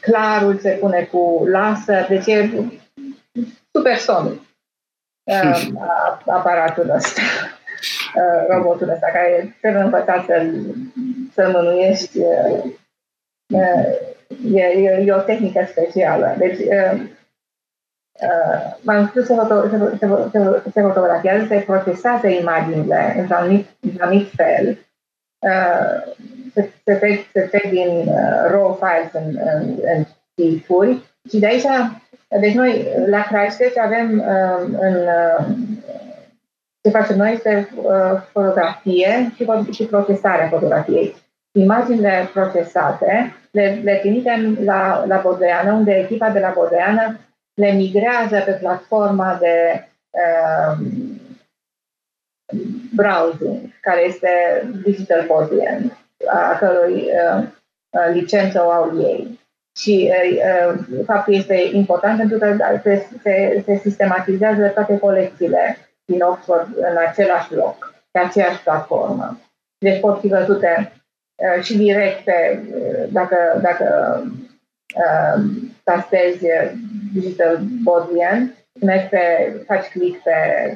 clarul se pune cu laser, deci e supersonic uh, aparatul ăsta, uh, robotul ăsta, care trebuie învățat să-l, să-l mânuiești. Uh, uh, e, e, e o tehnică specială. Deci, uh, uh, m-am spus se, foto, se, se, se fotografiază, se procesează imaginile într-un anumit, într anumit fel, uh, se, se, trec, se trec din uh, raw files în, în, în tipuri și de aici, deci noi la Christchurch avem uh, în uh, ce facem noi este uh, fotografie și, și procesarea fotografiei. Imaginile procesate le, le trimitem la, la Bodeană, unde echipa de la Bodeană le migrează pe platforma de uh, browsing, care este Digital Bodian, a cărui uh, uh, licență o au ei. Și uh, uh, faptul este important pentru că se, se, se sistematizează toate colecțiile din Oxford în același loc, pe aceeași platformă. Deci pot fi văzute Uh, și direct pe, uh, dacă, dacă uh, tastezi Digital Bodleian, mergi pe, faci click pe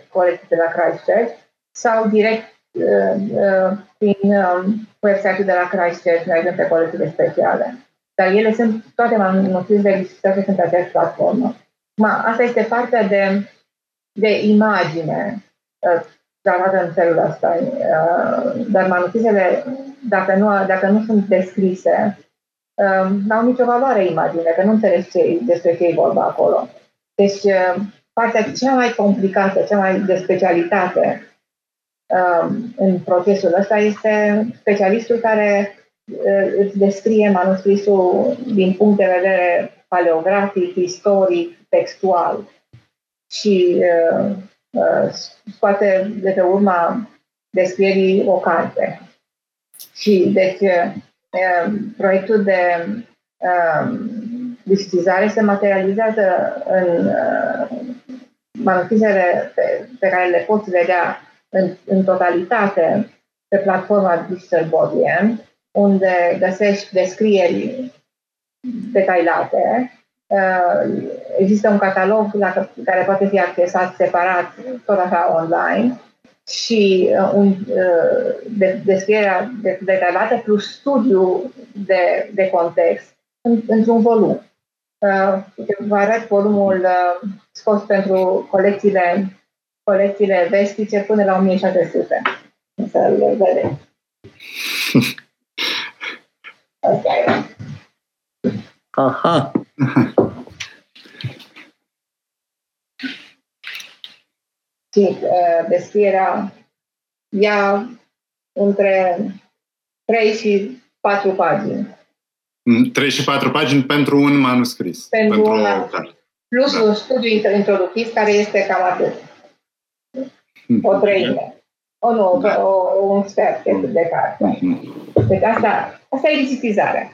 colecții de la Christchurch sau direct uh, uh, prin uh, website-ul de la Christchurch, mergând pe colecțiile speciale. Dar ele sunt, toate manuscrisele registrate sunt pe aceeași platformă. Ma, asta este partea de, de imagine uh, tratată în felul ăsta. Uh, dar manuscrisele dacă nu, dacă nu sunt descrise, um, n-au nicio valoare imagine, că nu înțelegi ce, despre ce e vorba acolo. Deci, uh, partea cea mai complicată, cea mai de specialitate um, în procesul ăsta este specialistul care uh, îți descrie manuscrisul din punct de vedere paleografic, istoric, textual și uh, uh, scoate de pe urma descrierii o carte. Și deci uh, proiectul de uh, digitizare se materializează în uh, manuscrisele pe, pe care le poți vedea în, în totalitate pe platforma Digital Bodleian, unde găsești descrieri detailate. Există un catalog la care poate fi accesat separat, tot așa online, și uh, un, uh, de, descrierea de, detaliată plus studiu de, de context în, într-un volum. Uh, vă arăt volumul uh, scos pentru colecțiile, colecțiile vestice până la 1600. Să-l vedeți. Asta e. Aha! și uh, descrierea ia între 3 și 4 pagini. 3 mm, și 4 pagini pentru un manuscris. Pentru, pentru un manuscris. Plus da. un studiu introductiv care este cam atât. Mm. O treime. O nu, da. o, un sfert de carte. Mm-hmm. Deci asta, asta e digitizarea.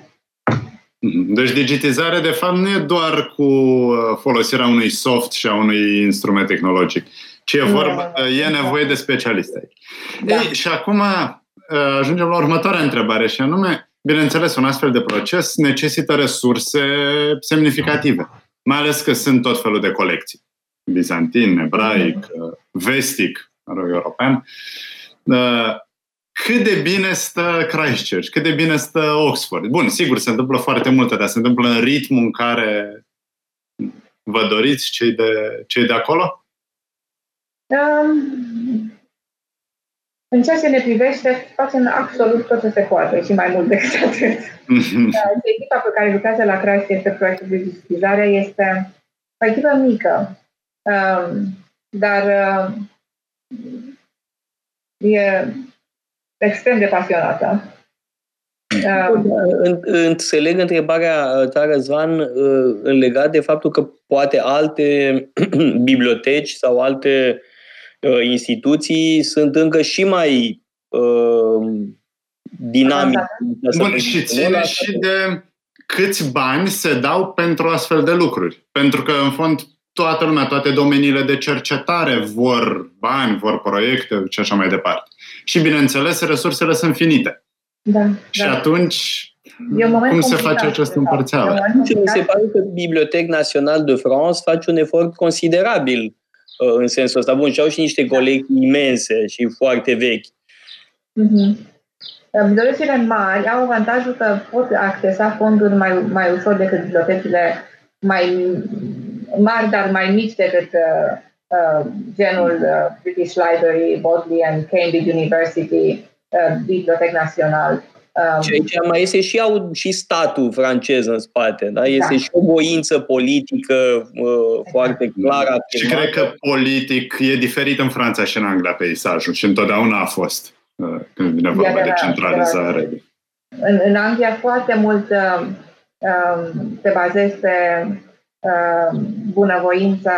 Mm-hmm. Deci digitizarea, de fapt, nu e doar cu uh, folosirea unui soft și a unui instrument tehnologic, ce e vorba, e nevoie de specialiste aici. Da. Ei, și acum ajungem la următoarea întrebare și anume, bineînțeles, un astfel de proces necesită resurse semnificative, mai ales că sunt tot felul de colecții. Bizantin, ebraic, mm. vestic, mă rog, european. Cât de bine stă Christchurch? Cât de bine stă Oxford? Bun, sigur, se întâmplă foarte multe, dar se întâmplă în ritmul în care vă doriți cei de, cei de acolo? Um, în ceea ce ne privește, facem absolut tot ce se poate și mai mult decât atât. Mhm. Echipa pe care lucrează la Christ este proiectul de digitalizare, este o echipă mică, um, dar uh, e extrem de pasionată. Um, înțeleg întrebarea ta, Răzvan, uh, legat de faptul că poate alte biblioteci sau alte uh, instituții sunt încă și mai uh, dinamice. Bun, și ține și de câți bani se dau pentru astfel de lucruri. Pentru că, în fond, toată lumea, toate domeniile de cercetare vor bani, vor proiecte și așa mai departe. Și, bineînțeles, resursele sunt finite. Da, și da. atunci, cum se face această împărțeală? Mi se pare că Biblioteca Națională de France face un efort considerabil uh, în sensul ăsta. Bun, și au și niște colecții imense și foarte vechi. Mm-hmm. Bibliotecile mari au avantajul că pot accesa fonduri mai, mai ușor decât bibliotecile mai mari, dar mai mici decât uh, uh, genul uh, British Library, Bodleian, Cambridge University, uh, Bibliotec Național. Um, și aici mai este și, au, și statul francez în spate, da? Este da. și o voință politică uh, foarte clară. Și cred că politic e diferit în Franța și în Anglia peisajul și întotdeauna a fost uh, când vine vorba de centralizare. În, în Anglia foarte mult uh, uh, se bazeze pe uh, bunăvoința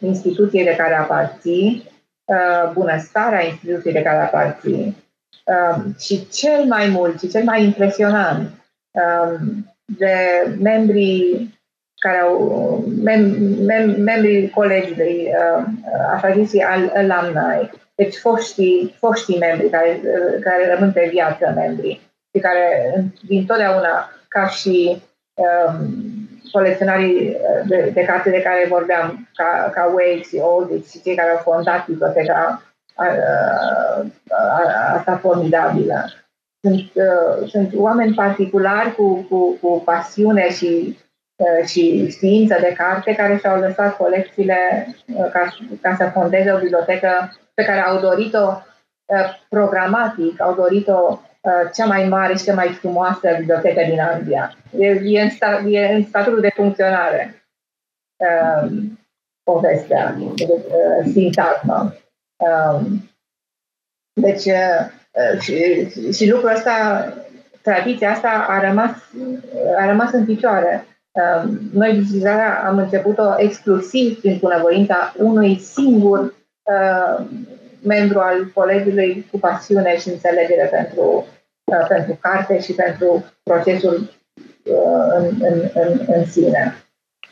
instituției de care aparții, uh, bunăstarea instituției de care aparții Um, și cel mai mult și cel mai impresionant um, de membrii care au mem, mem, membrii colegiului, uh, așa zis, al alumni, deci foștii, foștii membri care, uh, care rămân pe viață membrii și care din totdeauna ca și um, colecționarii de, de carte de care vorbeam, ca, ca Wake și Oldrich și cei care au fondat biblioteca asta formidabilă. Sunt, sunt oameni particulari cu, cu, cu pasiune și, și știință de carte care și-au lăsat colecțiile ca, ca să fondeze o bibliotecă pe care au dorit-o programatic, au dorit-o cea mai mare și cea mai frumoasă bibliotecă din Anglia. E, e, în, sta, e în statutul de funcționare uh, povestea, uh, sintagma. Um, deci, uh, uh, și, și lucrul ăsta, tradiția asta a rămas, a rămas în picioare. Um, noi digitalizarea am început-o exclusiv prin bunăvoința unui singur uh, membru al colegiului cu pasiune și înțelegere pentru, uh, pentru carte și pentru procesul uh, în, în, în, în sine.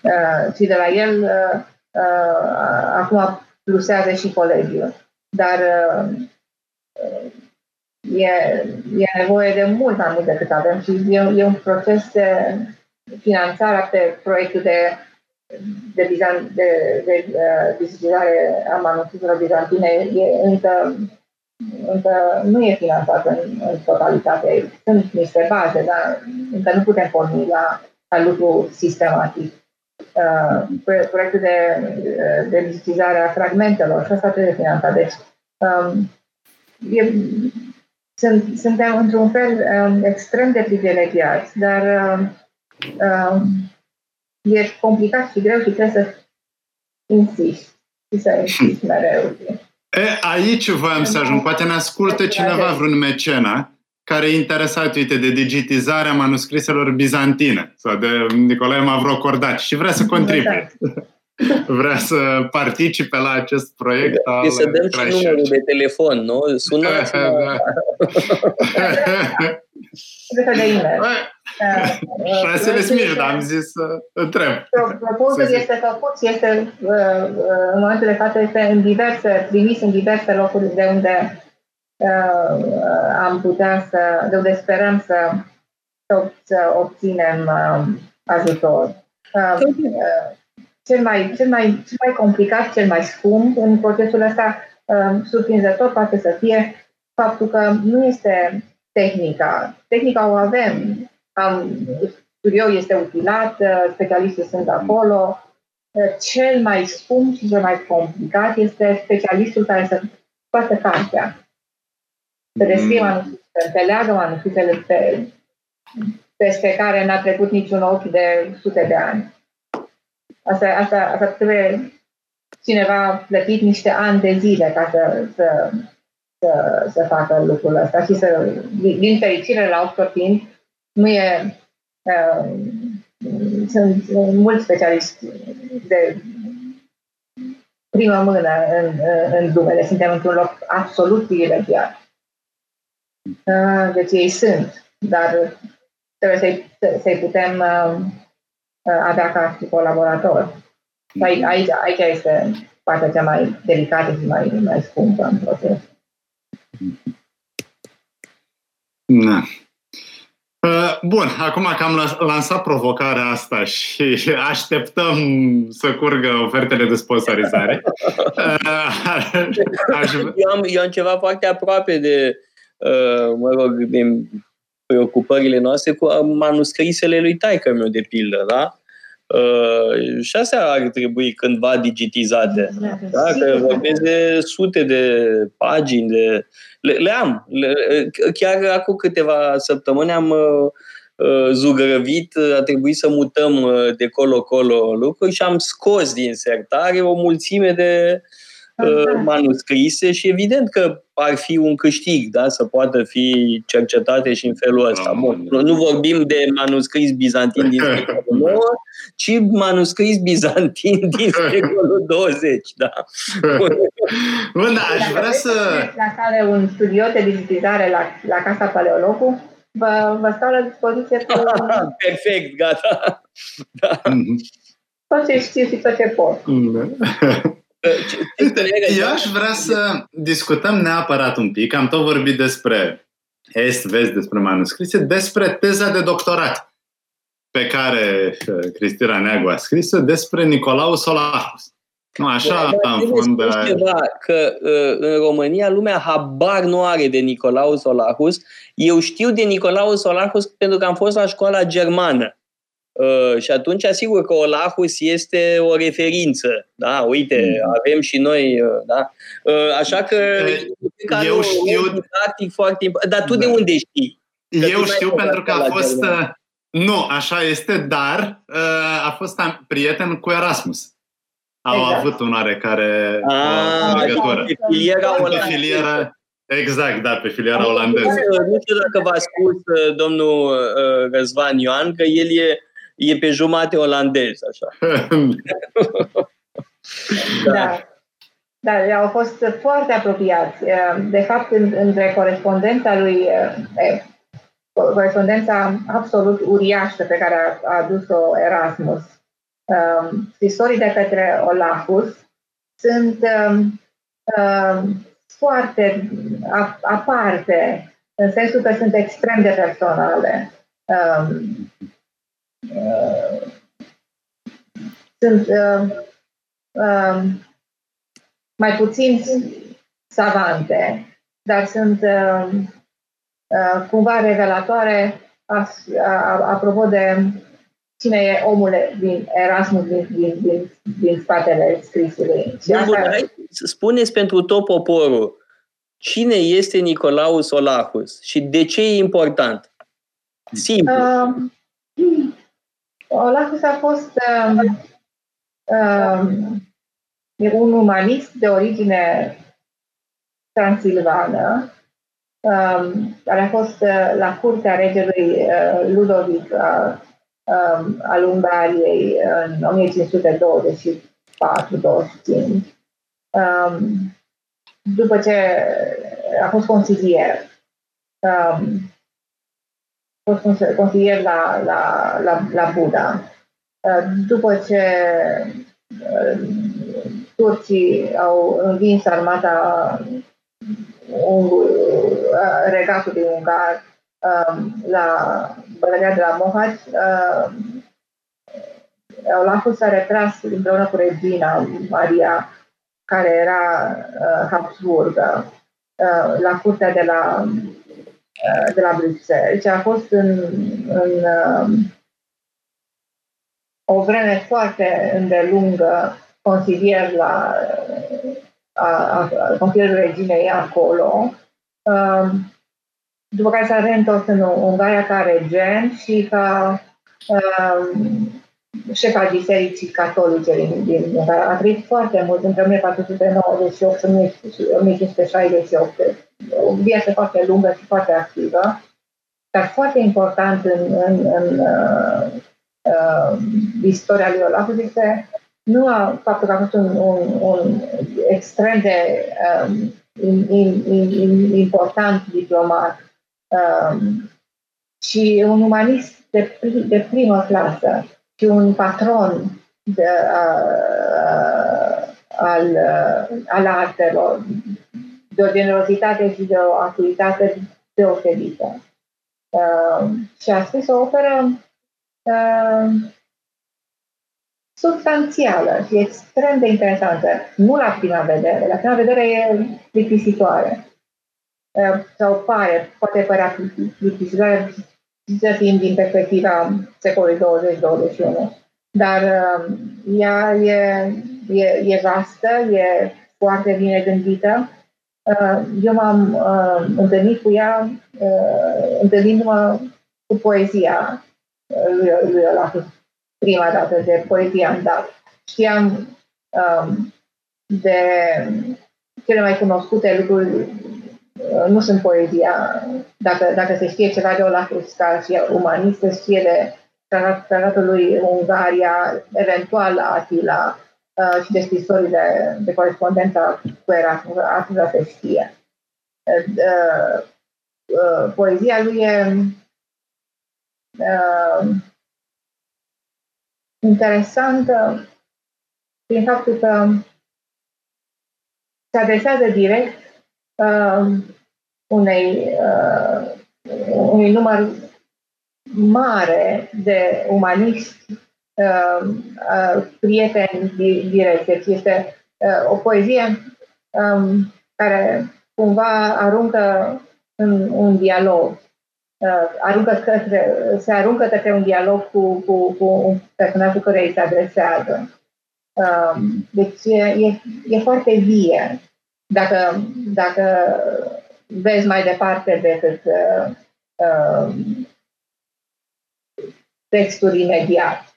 Uh, și de la el uh, uh, acum plusează și colegiul. Dar uh, e, e nevoie de mult mai mult decât avem și e, e un proces de finanțare pe proiectul de de, bizan, de, de uh, vizitare a manuscriselor bizantine e încă, încă nu e finanțat în, în totalitate. Sunt niște baze, dar încă nu putem porni la, la lucru sistematic. Uh, proiectul de, de digitizare a fragmentelor și asta trebuie finanțat. Deci, um, e, sunt, suntem într-un fel um, extrem de privilegiați, dar um, um, e complicat și greu și trebuie să insisti și să insisti mereu. E, aici voiam să ajung. Poate ne ascultă cineva, vreun mecena, care e interesat, uite, de digitizarea manuscriselor bizantine sau de Nicolae Mavrocordaci și vrea să contribuie. Vrea să participe la acest proiect al să dăm și numărul de telefon, nu? Sunați da, da. de e-mail. Șansele sunt dar am zis să întreb. Propusul este făcut și este, uh, uh, în momentul de față, este în diverse, trimis în diverse locuri de unde uh, am putea să, de unde sperăm să, să obținem um, ajutor. Um, cel mai, cel, mai, cel mai complicat, cel mai scump în procesul ăsta, um, surprinzător poate să fie faptul că nu este tehnica. Tehnica o avem. Am, studio este utilat, uh, specialistii sunt acolo. Uh, cel mai scump și cel mai complicat este specialistul care să scoată cartea să descrie manuscrisele, să înțeleagă manuscrisele pe, peste care n-a trecut niciun ochi de sute de ani. Asta, asta, asta trebuie cineva plătit niște ani de zile ca să, să, să, să facă lucrul ăsta și să, din fericire la Oxford timp, nu e, uh, sunt mulți specialiști de primă mână în, în lume, suntem într-un loc absolut privilegiat. Uh, deci ei sunt, dar trebuie să-i, să-i putem uh, avea ca și colaborator. Aici, aici, aici este partea cea mai delicată și mai, mai scumpă în proces. Da. Bun, acum că am lansat provocarea asta și așteptăm să curgă ofertele de sponsorizare. Aș... Eu, am, eu am ceva foarte aproape de, mă rog, din preocupările noastre cu manuscrisele lui taică meu, de pildă, da? Uh, și astea ar trebui cândva digitizate. Da? Că vorbesc de sute de pagini, de... Le, le am. Le, chiar acum câteva săptămâni am uh, uh zugrăvit, a trebuit să mutăm uh, de colo-colo lucruri și am scos din sertare o mulțime de uh, Uh, manuscrise și evident că ar fi un câștig da? să poată fi cercetate și în felul ăsta. Bun, nu vorbim de manuscris bizantin din secolul IX, ci manuscris bizantin din secolul 20. Da. Bun, aș vrea să... La care un studio de vizitare la, la Casa Paleologu, vă, vă stau la dispoziție cu... Perfect, gata. Da. Mm-hmm. Tot ce știu și tot ce pot. Mm-hmm. Eu aș vrea să discutăm neapărat un pic, am tot vorbit despre est, vest, despre manuscrise, despre teza de doctorat pe care uh, Cristina Neagu a scris-o despre Nicolau Solacus. Nu, așa da, am fond... ceva, că uh, în România lumea habar nu are de Nicolau Solacus. Eu știu de Nicolau Solacus pentru că am fost la școala germană. Uh, și atunci, asigur că Olahus este o referință. Da? Uite, mm. avem și noi. Uh, da? Uh, așa că. Eu știu. Practic foarte important. Dar tu da. de unde știi? Că Eu știu pentru că a fost. Uh, nu, așa este, dar uh, a fost prieten cu Erasmus. Au exact. avut un oarecare ah, o legătură. Pe filiera Pe filiera, Exact, da, pe filiera olandeză. Nu știu dacă v-a spus domnul Răzvan Ioan că el e e pe jumate olandez, așa. da. da. Da, au fost foarte apropiați. De fapt, între corespondența lui, corespondența absolut uriașă pe care a, adus-o Erasmus, scrisorii de către Olafus sunt foarte aparte, în sensul că sunt extrem de personale uh, sunt uh, uh, mai puțin savante, dar sunt uh, uh, cumva revelatoare apropo de cine e omul din Erasmus din, din, din, din spatele scrisului. Și asta... Spuneți pentru tot poporul, cine este Nicolaus Solahus și de ce e important? Simplu. Uh, Olafus a fost uh, uh, un umanist de origine transilvană, uh, care a fost uh, la curtea regelui uh, Ludovic uh, uh, al Ungariei în 1524-25. Um, după ce a fost consilier. Um, fost consilier la, la, la, la Buda. Uh, după ce uh, turcii au învins armata uh, regatului ungar um, la bătălia de la Mohaci, Olaful s-a retras împreună cu regina Maria, care era Habsburgă, la curtea de la Uh, de la Bruxelles, ce a fost în, în um, o vreme foarte îndelungă consilier la a, a, consilierul reginei acolo Um, după care s-a reîntors în Ungaria ca regent și ca um, șef al Bisericii Catolice din, din Ungaria. A trăit foarte mult, între 1498 și 1568. O viață foarte lungă și foarte activă, dar foarte important în, în, în uh, uh, istoria lui Olafus este nu a, faptul că a fost un, un, un extrem de um, in, in, in, important diplomat, um, ci un umanist de, de primă clasă și un patron de, uh, al, uh, al artelor, de o generozitate și de o activitate deosebită. Uh, și a scris o operă uh, substanțială și extrem de interesantă. Nu la prima vedere. La prima vedere e plictisitoare. Uh, sau pare, poate părea plictisitoare să fiind din perspectiva secolului 20-21. Dar uh, ea e, e, e vastă, e foarte bine gândită. Uh, eu m-am uh, întâlnit cu ea uh, întâlnindu-mă cu poezia lui, lui Olafu prima dată, de poezia în dat. Știam um, de cele mai cunoscute lucruri Uh, nu sunt poezia. Dacă, dacă se știe ceva de Olaf Uscar și umanist, se știe de tratatul lui Ungaria, eventual la Atila uh, și de scrisorile de corespondență cu Erasmus, atât se știe. Uh, poezia lui e interesantă prin faptul că se adresează direct uh, unei, uh, unui număr mare de umaniști, uh, uh, prieteni direct. Deci este uh, o poezie um, care cumva aruncă în un dialog. Uh, aruncă către, se aruncă către un dialog cu, cu, cu un personaj cu care îi se adresează. Uh, deci e, e, e foarte vie dacă, dacă vezi mai departe decât uh, uh, textul imediat.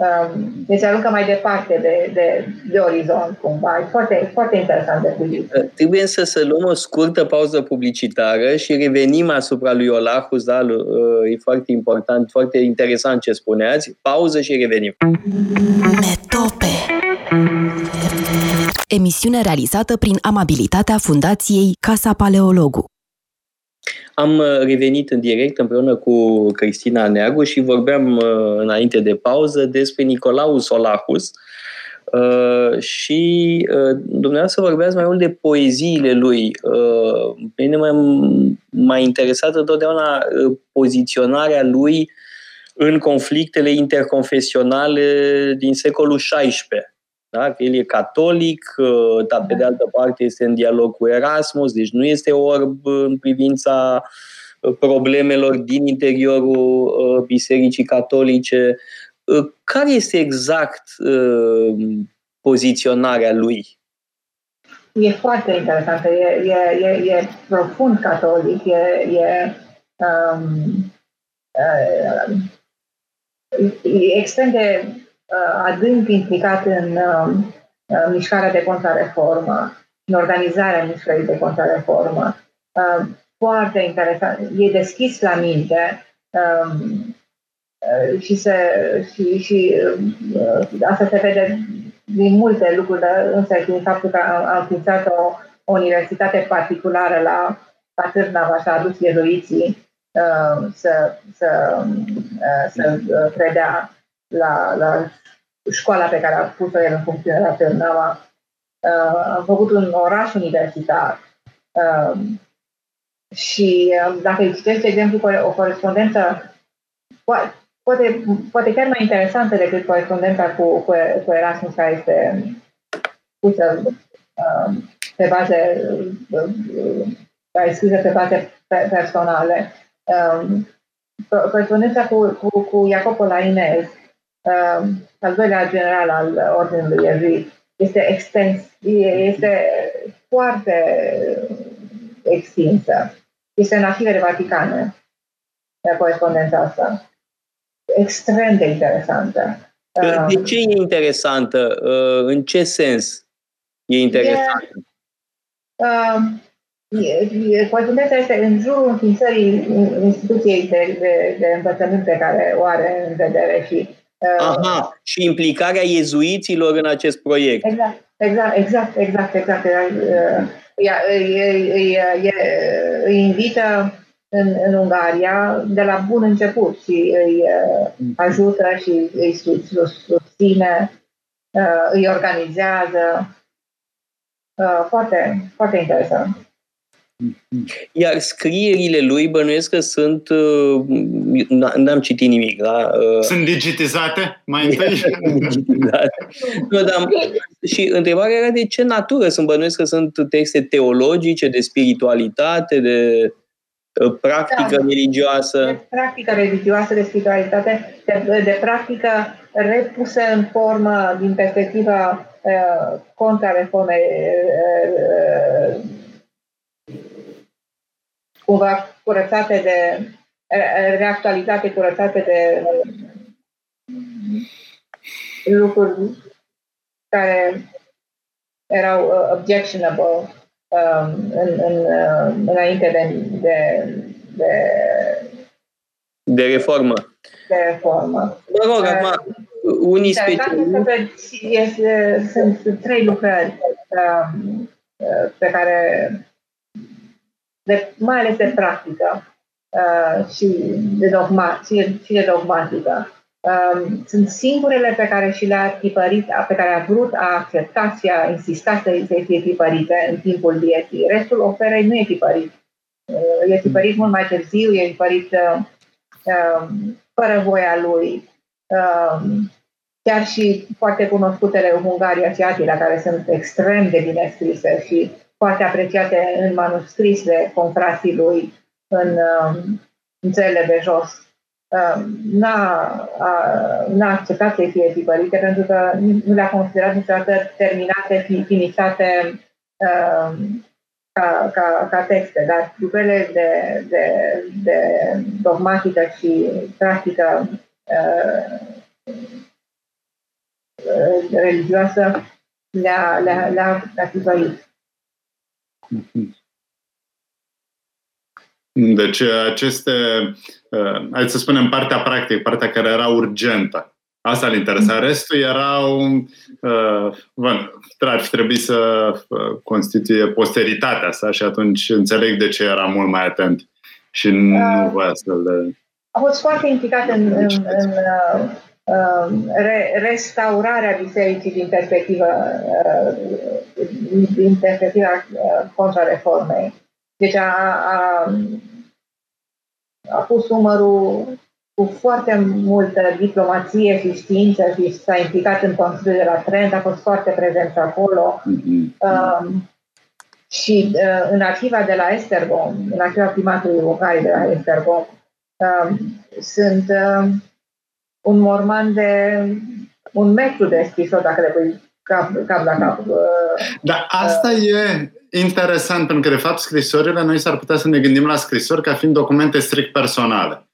Um, deci aruncă mai departe de, de, de orizont, cumva. E foarte, foarte interesant de culit. Uh, trebuie însă să luăm o scurtă pauză publicitară și revenim asupra lui Olahus, da? Uh, e foarte important, foarte interesant ce spuneați. Pauză și revenim. Metope emisiune realizată prin amabilitatea Fundației Casa Paleologu. Am uh, revenit în direct împreună cu Cristina Neagu și vorbeam uh, înainte de pauză despre Nicolau Solahus uh, și dumneavoastră vorbeați mai mult de poeziile lui. Pe mine m-a interesat întotdeauna poziționarea lui în conflictele interconfesionale din secolul XVI da? Că el e catolic, ă, dar pe de altă parte este în dialog cu Erasmus, deci nu este orb în privința ă, problemelor din interiorul ă, Bisericii Catolice. Care este exact poziționarea lui? E foarte interesantă, e, e, e, e profund catolic, e, e, um, uh, e extrem de Uh, adânc implicat în uh, uh, mișcarea de contrareformă, în organizarea mișcării de contrareformă. Foarte interesant. E deschis la minte um, și, se, și, și asta se vede din multe lucruri, dar însă din faptul că am, am înființat o, o universitate particulară la, la Târnava și a adus iezuiții uh, să, să, uh, să predea la, la școala pe care a pus-o el în funcțiune la Târnava. Uh, am făcut un oraș universitar uh, și uh, dacă îi citești, de exemplu, o corespondență poate, poate, poate chiar mai interesantă decât corespondența cu, cu, cu Erasmus, care este pusă uh, pe baze uh, care scrisă pe baze personale. Um, corespondența cu, cu, cu Jacopo Lainez uh, al doilea general al Ordinului Iezuit, este extens, este foarte extinsă. Este în arhivele Vaticane, corespondența asta. Extrem de interesantă. De ce e interesantă? În ce sens e interesantă? Corespondența este în jurul înființării instituției de, de, de învățământ pe care o are în vedere și Aha, și implicarea iezuiților în acest proiect. Exact, exact, exact, exact, exact. Îi, îi, îi, îi invită în, în Ungaria de la bun început și îi ajută și îi susține, îi organizează. Foarte, foarte interesant. Iar scrierile lui bănuiesc că sunt... Uh, n-am citit nimic, da? Uh, sunt digitizate mai întâi? digitizate. Nu, dar, și întrebarea era de ce natură sunt bănuiesc că sunt texte teologice, de spiritualitate, de uh, practică da, religioasă. De practică religioasă, de spiritualitate, de, de practică repusă în formă din perspectiva uh, contra-reformei uh, cumva curățate de reactualizate, curățate de lucruri care erau uh, objectionable um, în, în, uh, înainte de, de, de, de reformă. De reformă. Mă rog, acum, unii specialiști... Sunt trei lucrări um, uh, pe care de, mai ales de practică uh, și, de dogma, și, de, și de dogmatică. Um, sunt singurele pe care și le-a tipărit, pe care a vrut, a acceptat și a insistat să, să fie tipărite în timpul vieții. Restul operei nu e tipărit. Uh, e tipărit mult mai târziu, e tipărit uh, uh, fără voia lui. Uh, chiar și foarte cunoscutele Ungaria și Atila, care sunt extrem de bine scrise și foarte apreciate în manuscris de confrații lui în, um, în țările de jos. Um, n-a, a, n-a acceptat să fie tipărite pentru că nu le-a considerat niciodată terminate, finisate um, ca, ca, ca texte, dar lucrurile de, de, de dogmatică și practică uh, uh religioasă le-a, le-a, le-a, le-a tipărit. Deci aceste, uh, hai să spunem, partea practică, partea care era urgentă. Asta îl interesa. Mm. Restul erau, uh, bun, ar fi trebuit să uh, constituie posteritatea sa și atunci înțeleg de ce era mult mai atent și nu uh, voia să le... A fost foarte implicat în, în, în uh, Um, re, restaurarea bisericii din perspectiva, uh, din perspectiva uh, contra-reformei. Deci a, a, a pus numărul cu foarte multă diplomație și știință și s-a implicat în Consiliul de la Trent, a fost foarte prezent acolo. Mm-hmm. Um, și uh, în arhiva de la Estergom, în arhiva primatului Ungarii de la Estergom, um, sunt uh, un morman de un metru de scrisori, dacă le pui cap, cap la cap. Uh, Dar asta uh, e interesant, pentru că, de fapt, scrisorile, noi s-ar putea să ne gândim la scrisori ca fiind documente strict personale.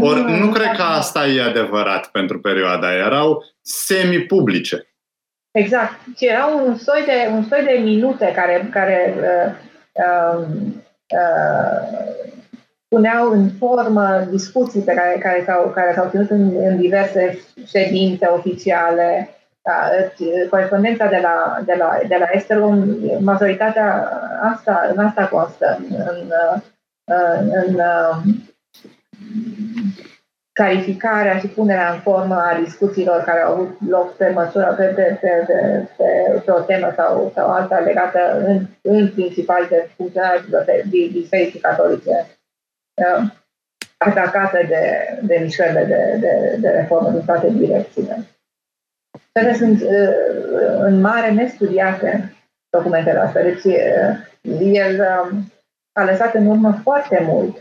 Ori nu, nu cred că asta e adevărat pentru perioada. Erau semi-publice. Exact. Și erau un soi de, un soi de minute care, care uh, uh, uh, puneau în formă discuții pe care, care, s-au, care s-au ținut în, în diverse ședințe oficiale. Da, corespondența de la, de la, de la Esterom, majoritatea asta, în asta constă, în, în, în, în clarificarea și punerea în formă a discuțiilor care au avut loc pe măsură, pe, pe, pe, pe, pe, pe o temă sau, sau alta legată în, în principal de funcționarea bisericii catolice atacate de, de mișcările de, de, de reformă din toate direcțiile. Care sunt uh, în mare nestudiate documentele astea. Deci uh, el um, a lăsat în urmă foarte mult,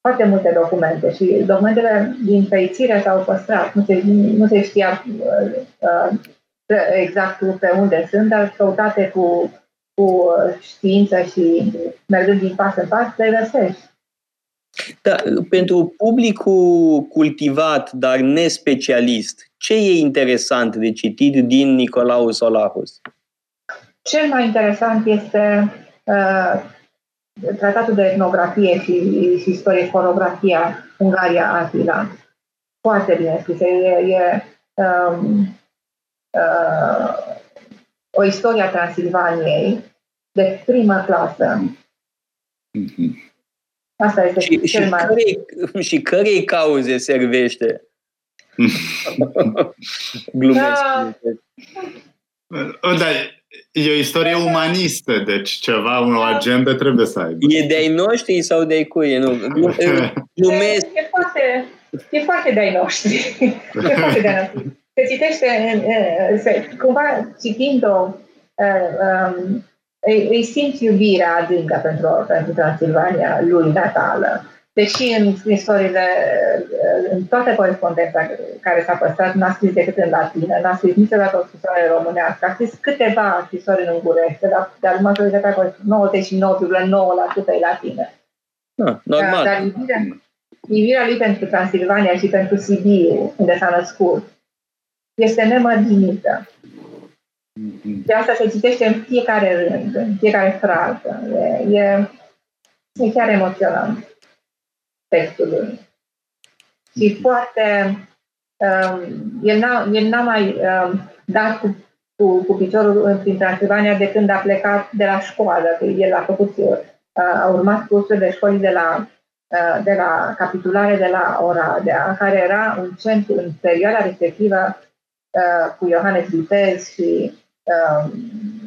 foarte multe documente și documentele din fericire s-au păstrat. Nu se, nu se știa uh, exact pe unde sunt, dar căutate cu cu știință și mergând din pas în pas, le găsești. Da, pentru publicul cultivat, dar nespecialist, ce e interesant de citit din Nicolau Solahus? Cel mai interesant este uh, tratatul de etnografie și, și istorie forografia Ungaria Atila. Foarte bine scris. E, e um, uh, o istorie a Transilvaniei de primă clasă. Mm-hmm. Asta este și, cel și mai... Cărei, și cărei cauze servește? Glumesc. Da. Da, e o istorie umanistă, deci ceva, o agendă trebuie să aibă. E de-ai noștri sau de-ai cui? Nu, glumesc. E, e, foarte, e foarte de-ai noștri. e foarte de-ai noștri. Se citește, se, cumva citind-o, um, îi, îi simți iubirea adâncă pentru, pentru Transilvania lui natală. Deși în scrisorile, în toată corespondența care s-a păstrat, n-a scris decât în latină, n-a scris niciodată o scrisoare românească, a scris câteva scrisori în ungurește, dar, dar majoritatea, 99,9% e latină. Ah, normal. Dar, dar iubirea, iubirea lui pentru Transilvania și pentru Sibiu, unde s-a născut, este nemărginită. De asta se citește în fiecare rând, în fiecare frază. E, e, e chiar emoționant textului. Și foarte... Um, el, n-a, el n-a mai um, dat cu, cu, cu piciorul prin Transilvania de când a plecat de la școală. Că el a făcut, uh, a urmat cursul de școli de la, uh, de la capitulare de la Oradea, care era un centru în perioada respectivă uh, cu Iohannes Vitez și uh,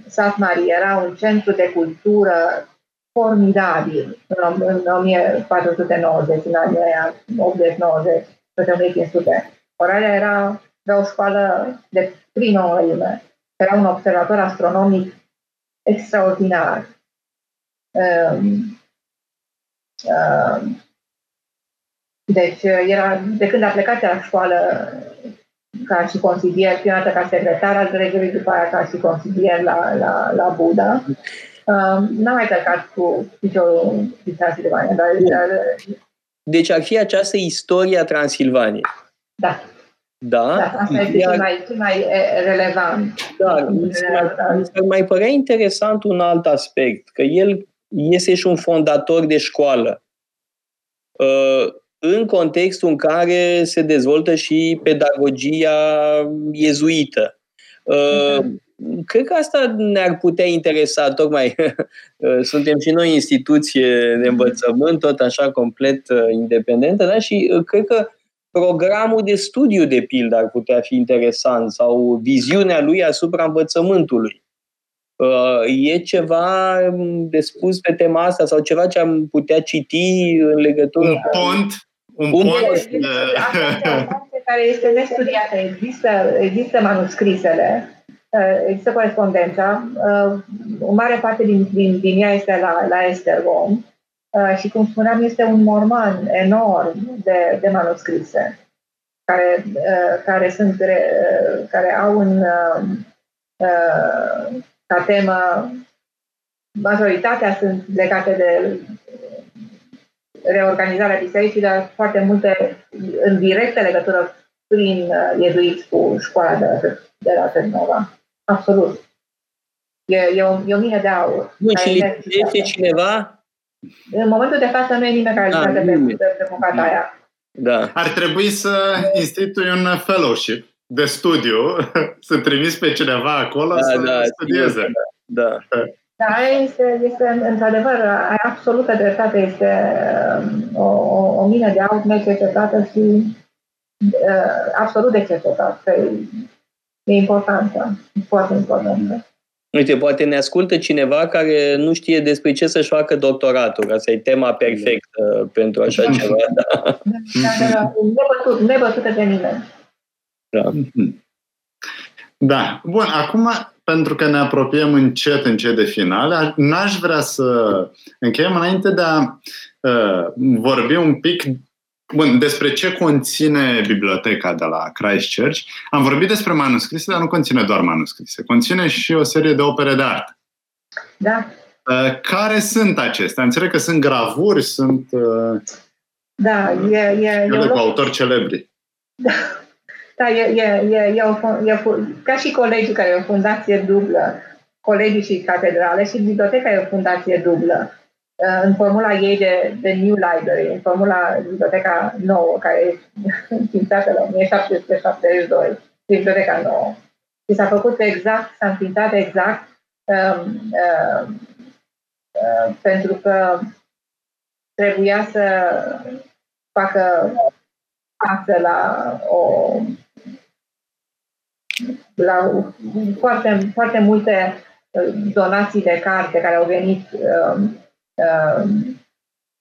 Sat era un centru de cultură formidabil în, în 1490, în anii aia 80-90, peste 1500. Oradea era de o școală de primă mărime. Era un observator astronomic extraordinar. Um, um, deci, era, de când a plecat de la școală ca și consilier, prima dată ca secretar al regiului, după aia ca și consilier la, la, la Buda. Uh, n-am mai călcat cu piciorul din Transilvania, dar, dar... Deci ar fi această istorie a Transilvaniei. Da. Da? da asta este Iar... cel mai, cel mai relevant. Da, mi s-ar mai părea interesant un alt aspect, că el este și un fondator de școală. Uh, în contextul în care se dezvoltă și pedagogia iezuită. Uh, cred că asta ne-ar putea interesa, tocmai suntem și noi instituție de învățământ, tot așa complet uh, independentă, da? și uh, cred că programul de studiu, de pildă, ar putea fi interesant sau viziunea lui asupra învățământului. E ceva um, de spus pe tema asta sau ceva ce am putea citi în legătură un pont, un, un pont. care este nestudiată. Există, există manuscrisele Uh, există corespondența. Uh, o mare parte din, din, din ea este la, la Estergom uh, și, cum spuneam, este un morman enorm de, de manuscrise care, care, sunt, care au în, ca temă majoritatea sunt legate de reorganizarea bisericii, dar foarte multe în directă legătură prin iezuiți cu școala de, de la Ternova. Absolut. E, e, o, e o mine de aur. Nu, și lipsește cineva? În momentul de față nu e nimeni care lucrează pe, pe, pe bucata aia. Da. Ar trebui să institui un fellowship de studiu, să trimiți pe cineva acolo da, să da, studieze. Da. da. Da, este, este într-adevăr, ai absolută dreptate, este um, o, o, o mină de aur necercetată și uh, absolut de cercetat. E importantă, foarte importantă. Uite, poate ne ascultă cineva care nu știe despre ce să-și facă doctoratul. Asta e tema perfectă pentru așa da. ceva. Da, da, da, da. Nebătut, nebătută de nimeni. Da. Da. Bun, acum, pentru că ne apropiem încet, încet de final, n-aș vrea să încheiem înainte de a uh, vorbi un pic Bun, despre ce conține biblioteca de la Christchurch? Am vorbit despre manuscrise, dar nu conține doar manuscrise. Conține și o serie de opere de artă. da. Uh, care sunt acestea? Înțeleg că sunt gravuri, sunt... Uh, da, e... e, e cu autori celebri. Da, da e, e, e, e, o, e ca și colegii care e o fundație dublă, colegii și catedrale și biblioteca e o fundație dublă. Uh, în formula ei de, de New Library, în formula biblioteca nouă, care e înființată la 1772, biblioteca nouă. Și s-a făcut exact, s-a înființat exact um, uh, uh, pentru că trebuia să facă față la o la foarte, foarte multe uh, donații de carte care au venit uh, uh,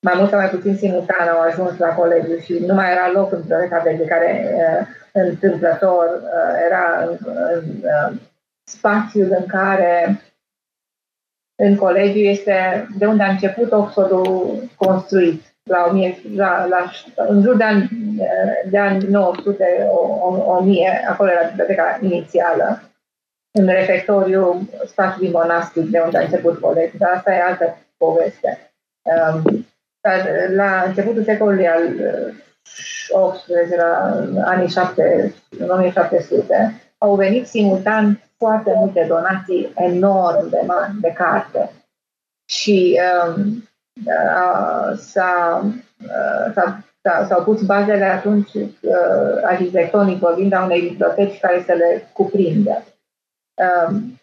mai mult sau mai puțin simultan au ajuns la colegiu și nu mai era loc în biblioteca de care uh, întâmplător uh, era în, în uh, spațiul în care în colegiu este de unde a început Oxfordul construit la, 1000, la, la, în jur de ani, de ani 900, 1000, acolo era biblioteca inițială, în refectoriu spațiului monastic de unde a început colegiul, dar asta e altă poveste. Um, dar la începutul secolului al 18, la anii 7, 1700, au venit simultan foarte multe donații enorm de mari de carte. Și um, s-a, s-a, s-a, s-au pus bazele atunci uh, arhitectonic vorbind a unei biblioteci care să le cuprindă.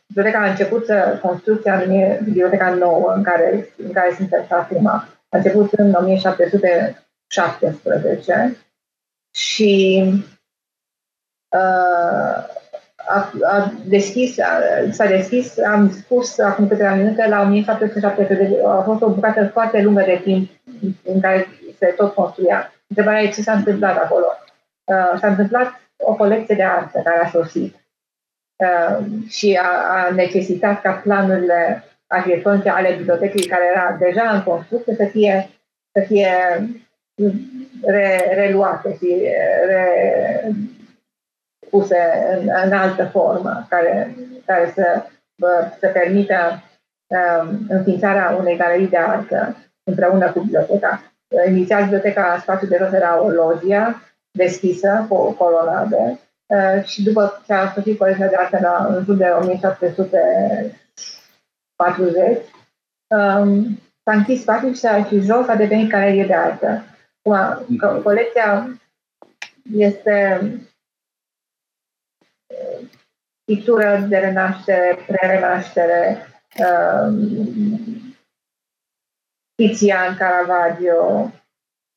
Biblioteca a început să construcția în biblioteca nouă în care, în care suntem acum. A început în 1717 și uh, a, a deschis, a, s-a deschis, am spus acum câteva minute, la 1770, a fost o bucată foarte lungă de timp în care se tot construia. Întrebarea e ce s-a întâmplat acolo. Uh, s-a întâmplat o colecție de artă care a sosit uh, și a, a necesitat ca planurile arhitectonice ale bibliotecii care era deja în construcție să fie, să fie re, reluate și re, puse în, în altă formă, care, care să, să permită um, înființarea unei galerii de artă împreună cu biblioteca. Inițial, biblioteca Spațiul de Jos era o logia deschisă cu colonade uh, și după ce a sfârșit colecția de artă la, în jur de 1740, um, s-a închis spațiul și, și jos a devenit galerie de artă. Acum, colecția este pictură de renaștere, pre-renaștere, um, Tizian, Caravaggio,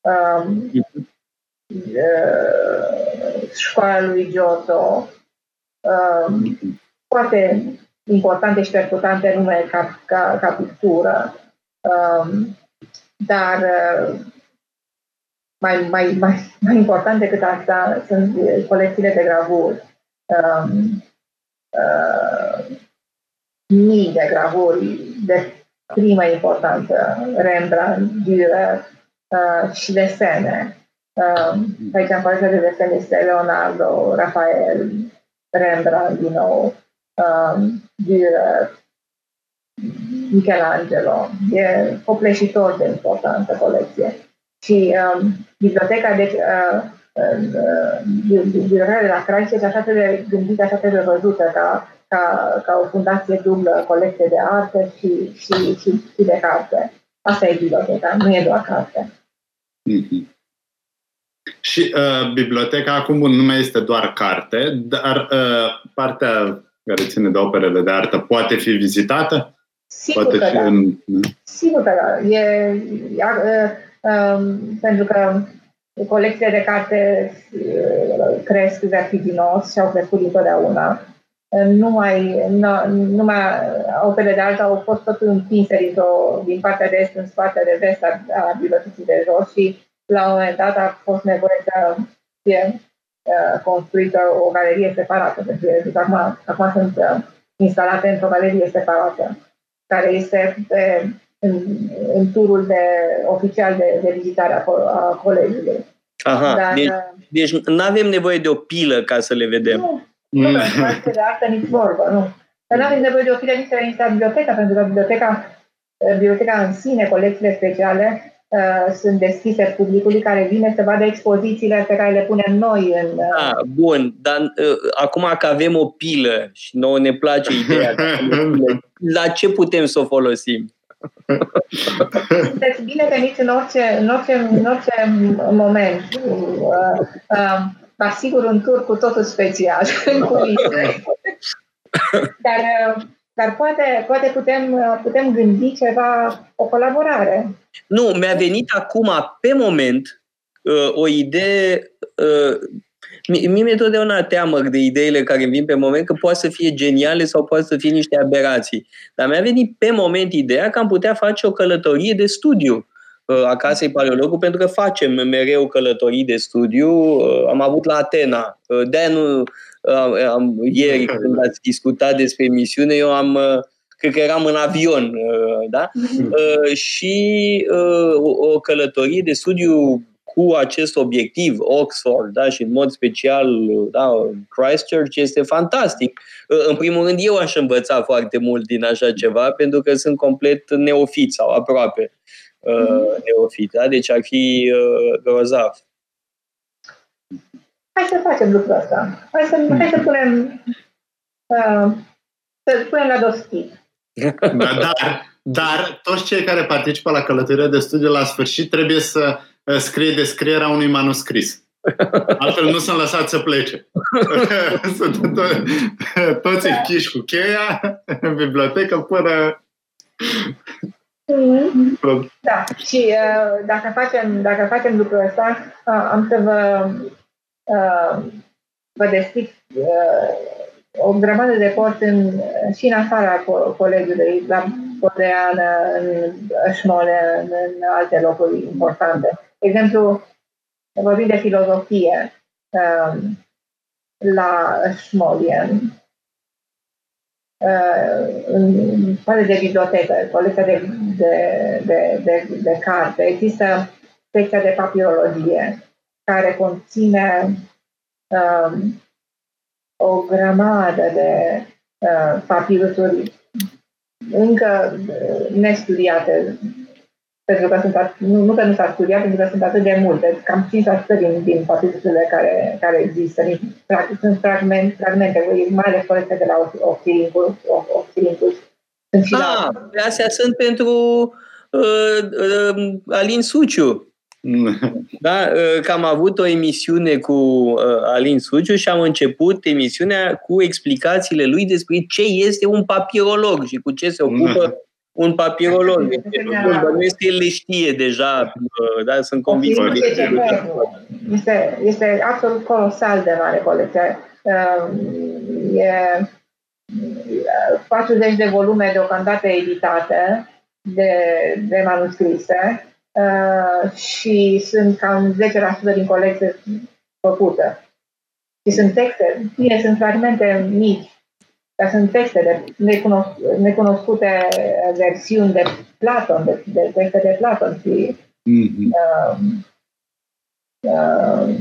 um, uh, școala lui Giotto, um, foarte importante și percutante nume ca, ca, ca pictură, um, dar uh, mai, mai, mai, mai important decât asta sunt colecțiile de gravuri. Um, uh, mii de gravuri de primă importanță, Rembrandt, Dürer uh, și desene. Uh, aici am partea de desene este Leonardo, Rafael, Rembrandt din nou, um, Dürer, Michelangelo. E copleșitor de importantă colecție. Și um, biblioteca, deci, uh, biblioteca de la Christchurch așa trebuie gândită, așa trebuie văzută ca, ca, ca o fundație dublă, colecție de artă și, și, și, și de carte. Asta e biblioteca, nu e doar carte. Mm-hmm. Și uh, biblioteca acum nu mai este doar carte, dar uh, partea care ține de operele de artă poate fi vizitată? Sigur poate că fi da. În... Sigur că da. E, e, uh, um, pentru că colecțiile de carte uh, cresc vertiginos și au crescut întotdeauna. Nu mai, nu, nu mai operele de altă au fost tot împinse din, din partea de est în partea de vest a, a bibliotecii de jos și la un moment dat a fost nevoie să fie uh, construită o galerie separată. Deci, acum, acum sunt uh, instalate într-o galerie separată, care este pe în, în turul de, oficial de, de vizitare a, a colegiului. Aha, Dar, deci, uh, deci nu avem nevoie de o pilă ca să le vedem. Nu, nu, de artă nici vorbă, nu. Dar nu avem nevoie de o fire nici la biblioteca, pentru că biblioteca, biblioteca în sine, colecțiile speciale, Uh, sunt deschise publicului care vine să vadă expozițiile pe care le punem noi în... Uh... Ah, bun, dar uh, acum că avem o pilă și nouă ne place ideea, la ce putem să o folosim? Sunteți bineveniți în orice, în orice, în orice moment. Uh, uh, asigur un tur cu totul special în culise. Dar uh, dar poate, poate putem, putem gândi ceva, o colaborare. Nu, mi-a venit acum, pe moment, uh, o idee. Uh, mie mi-e totdeauna teamă de ideile care vin pe moment, că poate să fie geniale sau poate să fie niște aberații. Dar mi-a venit pe moment ideea că am putea face o călătorie de studiu uh, a Casei Paleologului, pentru că facem mereu călătorii de studiu. Am avut la Atena. De-aia nu, am, am, ieri când ați discutat despre emisiune, eu am, uh, cred că eram în avion, uh, da? Mhm. Uh, și o călătorie de studiu cu acest obiectiv, Oxford, da, și în mod special da, Christchurch, este fantastic. În primul rând, eu aș învăța foarte mult din așa ceva, pentru că sunt complet neofit sau aproape uh, neofit. Da? Deci ar fi uh, grozav hai să facem lucrul ăsta. Hai să, hai să punem, uh, să punem la doschit. Da, dar, dar toți cei care participă la călătoria de studiu la sfârșit trebuie să uh, scrie descrierea unui manuscris. Altfel nu sunt lăsați să plece. Sunt to- toți închiși cu cheia în bibliotecă până... Mm-hmm. Da, și uh, dacă, facem, dacă facem lucrul ăsta, uh, am să vă uh, vă deschid uh, o grămadă de porți în, și în afara co- colegiului, la Bodeană, în Șmole, în, în alte locuri importante. De exemplu, vorbim de filozofie uh, la Șmolien, uh, în parte de bibliotecă, colecția de, de, de, de, de carte. Există secția de papirologie, care conține um, o grămadă de uh, papirusuri încă uh, nestudiate, pentru că sunt, nu, nu că nu s-a studiat, pentru că sunt atât de multe, cam 5% din, din papirusurile care, care există, practic sunt fragment, fragmente, mai ales colecte de la Oxylincus. Ah, astea sunt pentru uh, uh, Alin Suciu. Da, ă, că am avut o emisiune cu ă, Alin Suciu și am început emisiunea cu explicațiile lui despre ce este un papirolog și cu ce se ocupă un papirolog. Bănuiesc că el le știe deja, ă, da, sunt convins. Este, este absolut colosal de mare colecție. E 40 de volume deocamdată editate de, de manuscrise Uh, și sunt cam 10% din colecție făcută. Și sunt texte, bine, sunt fragmente mici, dar sunt texte de necunosc- necunoscute versiuni de Platon, de, de texte de Platon și mm-hmm. uh, uh,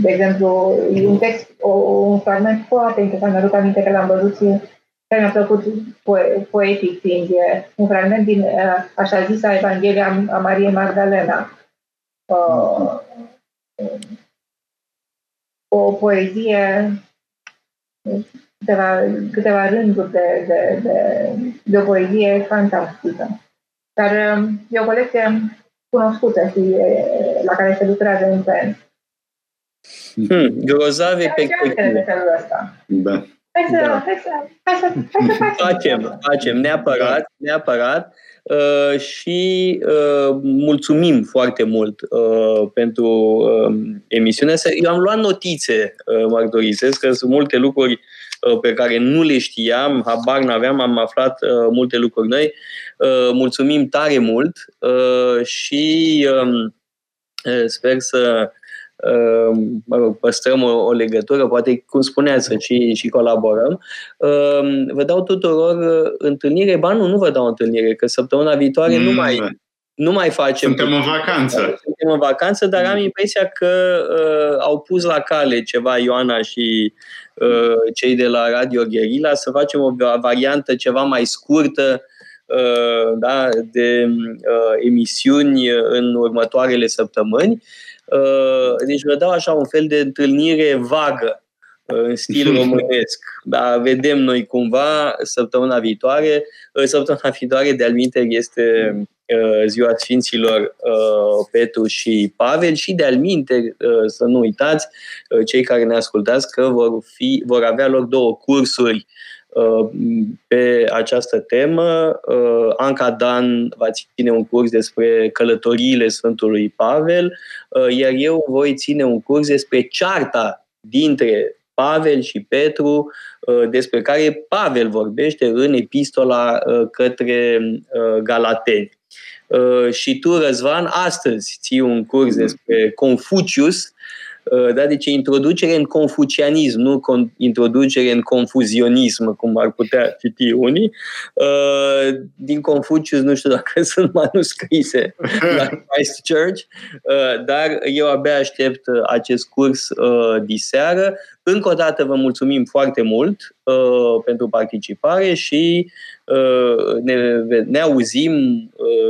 de exemplu, un text, o, un fragment foarte interesant, mi-aduc aminte că l-am văzut și care mi-a plăcut po- poetic fiind e un fragment din uh, așa zisa Evanghelia a Mariei Magdalena. Uh, o poezie, câteva, câteva rânduri de, de, de, de o poezie fantastică. Dar uh, e o colecție cunoscută și la care se lucrează intens. Hmm, grozave pe Da. Hai să, da. hai să, hai să, hai să facem. Facem, facem, neapărat, neapărat. Uh, și uh, mulțumim foarte mult uh, pentru uh, emisiunea asta. Eu am luat notițe, uh, mărturisesc, că sunt multe lucruri uh, pe care nu le știam, habar n-aveam, am aflat uh, multe lucruri noi. Uh, mulțumim tare mult uh, și uh, sper să Ehm, mă rog, păstrăm o, o legătură, poate, cum spuneați, să și, și colaborăm. Ehm, vă dau tuturor uh, întâlnire, ba nu, nu vă dau întâlnire, că săptămâna viitoare mm. nu mai nu mai facem... Suntem în vacanță. Suntem în vacanță, dar am impresia că uh, au pus la cale ceva Ioana și uh, cei de la Radio Guerilla să facem o variantă ceva mai scurtă uh, da, de uh, emisiuni în următoarele săptămâni. Uh, deci vă dau așa un fel de întâlnire vagă în stil românesc. Da, vedem noi cumva săptămâna viitoare. Săptămâna viitoare, de-al este uh, ziua Sfinților uh, Petru și Pavel și de-al minte, uh, să nu uitați, cei care ne ascultați, că vor, fi, vor avea loc două cursuri pe această temă. Anca Dan va ține un curs despre călătoriile Sfântului Pavel, iar eu voi ține un curs despre cearta dintre Pavel și Petru, uh, despre care Pavel vorbește în epistola uh, către uh, Galateni. Și tu, Răzvan, astăzi ții un curs despre Confucius, Uh, da? Deci introducere în confucianism, nu con- introducere în confuzionism, cum ar putea citi unii. Uh, din Confucius nu știu dacă sunt manuscrise la Christchurch, uh, dar eu abia aștept acest curs diseară. Încă o dată vă mulțumim foarte mult pentru participare și ne, ne auzim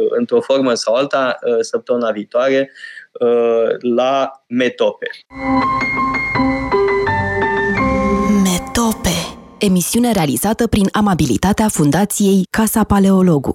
într-o formă sau alta săptămâna viitoare Uh, la Metope. Metope. Emisiune realizată prin amabilitatea Fundației Casa Paleologu.